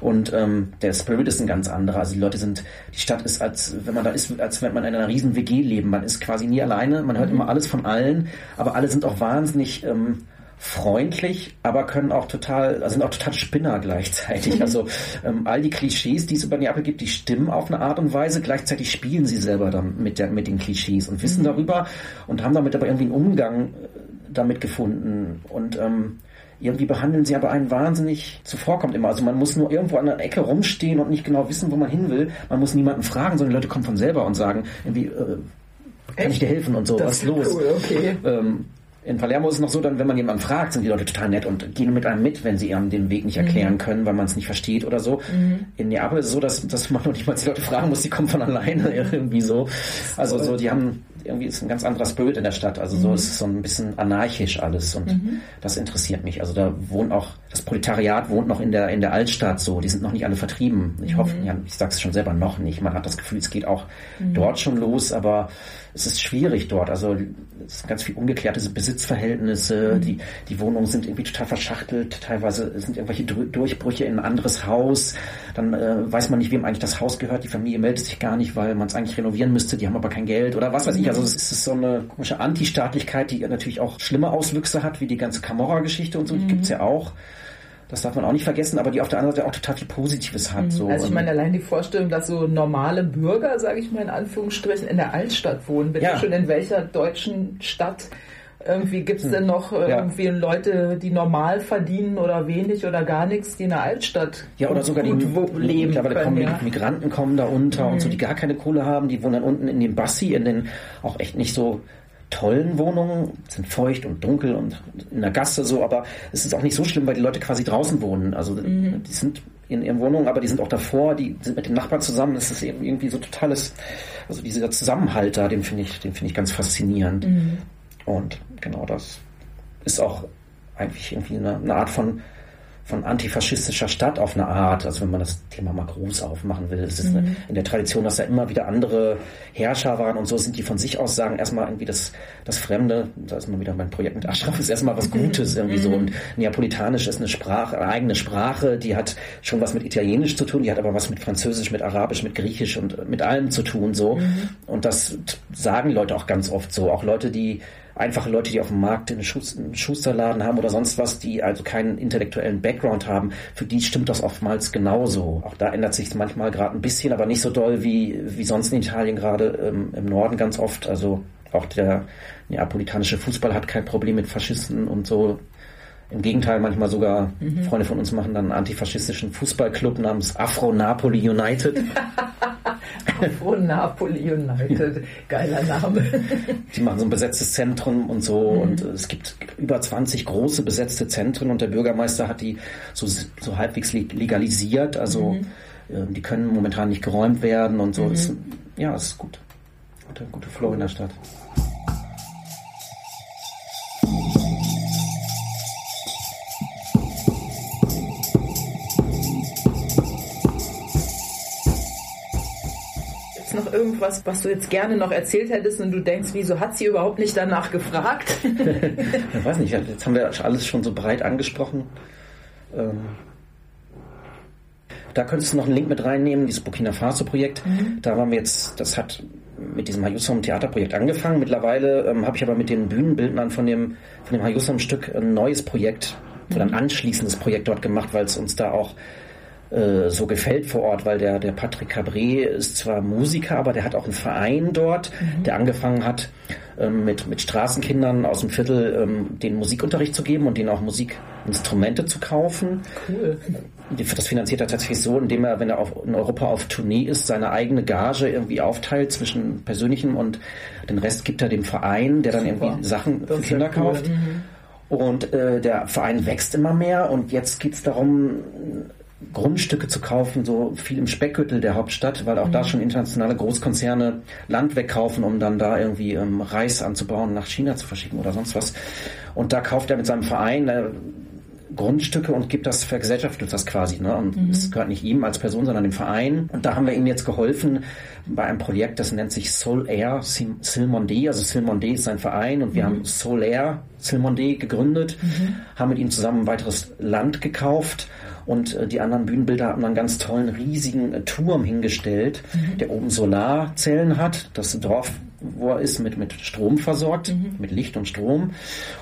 und ähm, der Spirit ist ein ganz anderer. Also die Leute sind, die Stadt ist als, wenn man da ist, als wenn man in einer riesen WG leben. Man ist quasi nie alleine, man hört mhm. immer alles von allen, aber alle sind auch wahnsinnig ähm, freundlich, aber können auch total, also sind auch total Spinner gleichzeitig. *laughs* Also ähm, all die Klischees, die es über Neapel gibt, die stimmen auf eine Art und Weise. Gleichzeitig spielen sie selber dann mit, der, mit den Klischees und wissen mhm. darüber und haben damit aber irgendwie einen Umgang äh, damit gefunden. Und ähm, irgendwie behandeln sie aber einen wahnsinnig zuvorkommt immer. Also man muss nur irgendwo an der Ecke rumstehen und nicht genau wissen, wo man hin will. Man muss niemanden fragen, sondern die Leute kommen von selber und sagen, irgendwie, äh, kann ich dir helfen und so, das was ist los? Cool, okay. Ähm, in Palermo ist es noch so, dann, wenn man jemanden fragt, sind die Leute total nett und gehen mit einem mit, wenn sie einem den Weg nicht erklären mhm. können, weil man es nicht versteht oder so. Mhm. In Neapel ist es so, dass, dass man noch nicht mal die Leute fragen muss, die kommen von alleine *laughs* irgendwie so. Also so, die haben irgendwie ist ein ganz anderer Spirit in der Stadt. Also so mhm. ist es so ein bisschen anarchisch alles und mhm. das interessiert mich. Also da wohnt auch das Proletariat wohnt noch in der in der Altstadt so. Die sind noch nicht alle vertrieben. Ich hoffe, mhm. ja, ich sag's schon selber noch nicht. Man hat das Gefühl, es geht auch mhm. dort schon los, aber es ist schwierig dort. Also es sind ganz viel ungeklärte Besitzverhältnisse. Mhm. Die, die Wohnungen sind irgendwie total verschachtelt. Teilweise sind irgendwelche Durchbrüche in ein anderes Haus. Dann äh, weiß man nicht, wem eigentlich das Haus gehört. Die Familie meldet sich gar nicht, weil man es eigentlich renovieren müsste. Die haben aber kein Geld oder was weiß ich. Also es ist so eine komische Antistaatlichkeit, die natürlich auch schlimme Auswüchse hat, wie die ganze Camorra-Geschichte und so. Die mhm. gibt's ja auch. Das darf man auch nicht vergessen, aber die auf der anderen Seite auch total viel Positives hat. Mhm. So. Also ich meine, allein die Vorstellung, dass so normale Bürger, sage ich mal in Anführungsstrichen, in der Altstadt wohnen. Bitte ja. schon in welcher deutschen Stadt irgendwie gibt es hm. denn noch äh, ja. irgendwie Leute, die normal verdienen oder wenig oder gar nichts, die in der Altstadt ja oder sogar die leben mittlerweile kommen ja. Migranten kommen da unter mhm. und so, die gar keine Kohle haben, die wohnen dann unten in dem Bassi, in den auch echt nicht so tollen Wohnungen, sind feucht und dunkel und in der Gasse so, aber es ist auch nicht so schlimm, weil die Leute quasi draußen wohnen. Also mhm. die sind in ihren Wohnungen, aber die sind auch davor, die sind mit dem Nachbarn zusammen. Das ist eben irgendwie so totales, also dieser Zusammenhalt da, den finde ich, den finde ich ganz faszinierend. Mhm. Und genau das ist auch eigentlich irgendwie eine, eine Art von von antifaschistischer Stadt auf eine Art, also wenn man das Thema mal groß aufmachen will. Es ist mhm. eine, in der Tradition, dass da immer wieder andere Herrscher waren und so sind die von sich aus sagen, erstmal irgendwie das, das Fremde, da ist mal wieder mein Projekt mit Aschraf, ist erstmal was Gutes irgendwie so. Mhm. Und Neapolitanisch ist eine Sprache, eine eigene Sprache, die hat schon was mit Italienisch zu tun, die hat aber was mit Französisch, mit Arabisch, mit Griechisch und mit allem zu tun so. Mhm. Und das sagen Leute auch ganz oft so. Auch Leute, die einfache Leute, die auf dem Markt einen, Schusterladen haben oder sonst was, die also keinen intellektuellen Background haben, für die stimmt das oftmals genauso. Auch da ändert sich manchmal gerade ein bisschen, aber nicht so doll wie, wie sonst in Italien, gerade ähm, im Norden ganz oft. Also auch der neapolitanische Fußball hat kein Problem mit Faschisten und so. Im Gegenteil, manchmal sogar mhm. Freunde von uns machen dann einen antifaschistischen Fußballclub namens Afro Napoli United. *laughs* Afro Napoli United, geiler Name. Die machen so ein besetztes Zentrum und so mhm. und es gibt über 20 große besetzte Zentren und der Bürgermeister hat die so, so halbwegs legalisiert. Also mhm. äh, die können momentan nicht geräumt werden und so. Mhm. Das, ja, es ist gut. Gute, gute Flow in der Stadt. Irgendwas, was du jetzt gerne noch erzählt hättest und du denkst, wieso hat sie überhaupt nicht danach gefragt? *laughs* ich weiß nicht, jetzt haben wir alles schon so breit angesprochen. Ähm, da könntest du noch einen Link mit reinnehmen, dieses Burkina Faso-Projekt. Mhm. Da waren wir jetzt, das hat mit diesem Hayusam Theaterprojekt angefangen. Mittlerweile ähm, habe ich aber mit den Bühnenbildnern von dem, von dem Hayusam Stück ein neues Projekt oder ein mhm. anschließendes Projekt dort gemacht, weil es uns da auch äh, so gefällt vor Ort, weil der, der Patrick Cabré ist zwar Musiker, aber der hat auch einen Verein dort, mhm. der angefangen hat, ähm, mit, mit Straßenkindern aus dem Viertel ähm, den Musikunterricht zu geben und denen auch Musikinstrumente zu kaufen. Cool. Das finanziert er tatsächlich so, indem er, wenn er auf, in Europa auf Tournee ist, seine eigene Gage irgendwie aufteilt zwischen persönlichem und den Rest gibt er dem Verein, der dann Super. irgendwie Sachen das für Kinder cool. kauft. Mhm. Und äh, der Verein wächst immer mehr und jetzt geht es darum, Grundstücke zu kaufen, so viel im Speckgürtel der Hauptstadt, weil auch mhm. da schon internationale Großkonzerne Land wegkaufen, um dann da irgendwie ähm, Reis anzubauen, nach China zu verschicken oder sonst was. Und da kauft er mit seinem Verein, äh, Grundstücke und gibt das, vergesellschaftet das quasi. Ne? Und mhm. es gehört nicht ihm als Person, sondern dem Verein. Und da haben wir ihm jetzt geholfen bei einem Projekt, das nennt sich Soul Air Silmonde. Also Silmonde ist sein Verein und wir mhm. haben Soul Air Silmonde gegründet, mhm. haben mit ihm zusammen ein weiteres Land gekauft und äh, die anderen Bühnenbilder haben einen ganz tollen, riesigen äh, Turm hingestellt, mhm. der oben Solarzellen hat. Das Dorf wo er ist, mit, mit Strom versorgt, mhm. mit Licht und Strom.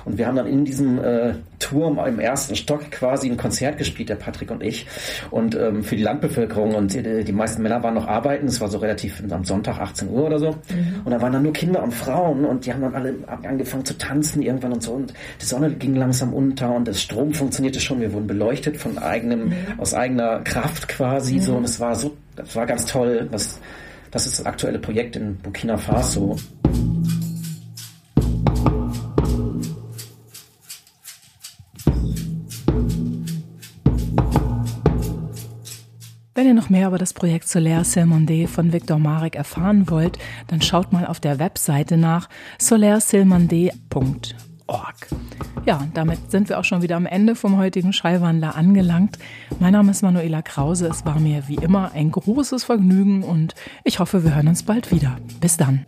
Und wir haben dann in diesem äh, Turm im ersten Stock quasi ein Konzert gespielt, der Patrick und ich. Und ähm, für die Landbevölkerung. Und die, die meisten Männer waren noch arbeiten. Es war so relativ am Sonntag 18 Uhr oder so. Mhm. Und da waren dann nur Kinder und Frauen und die haben dann alle angefangen zu tanzen irgendwann und so. Und die Sonne ging langsam unter und das Strom funktionierte schon. Wir wurden beleuchtet von eigenem, mhm. aus eigener Kraft quasi. So. Mhm. Und es war so, das war ganz toll. Was, das ist das aktuelle Projekt in Burkina Faso. Wenn ihr noch mehr über das Projekt Solaire Silmonde von Victor Marek erfahren wollt, dann schaut mal auf der Webseite nach solairesilmonde.org. Ja, damit sind wir auch schon wieder am Ende vom heutigen Schallwandler angelangt. Mein Name ist Manuela Krause. Es war mir wie immer ein großes Vergnügen und ich hoffe, wir hören uns bald wieder. Bis dann.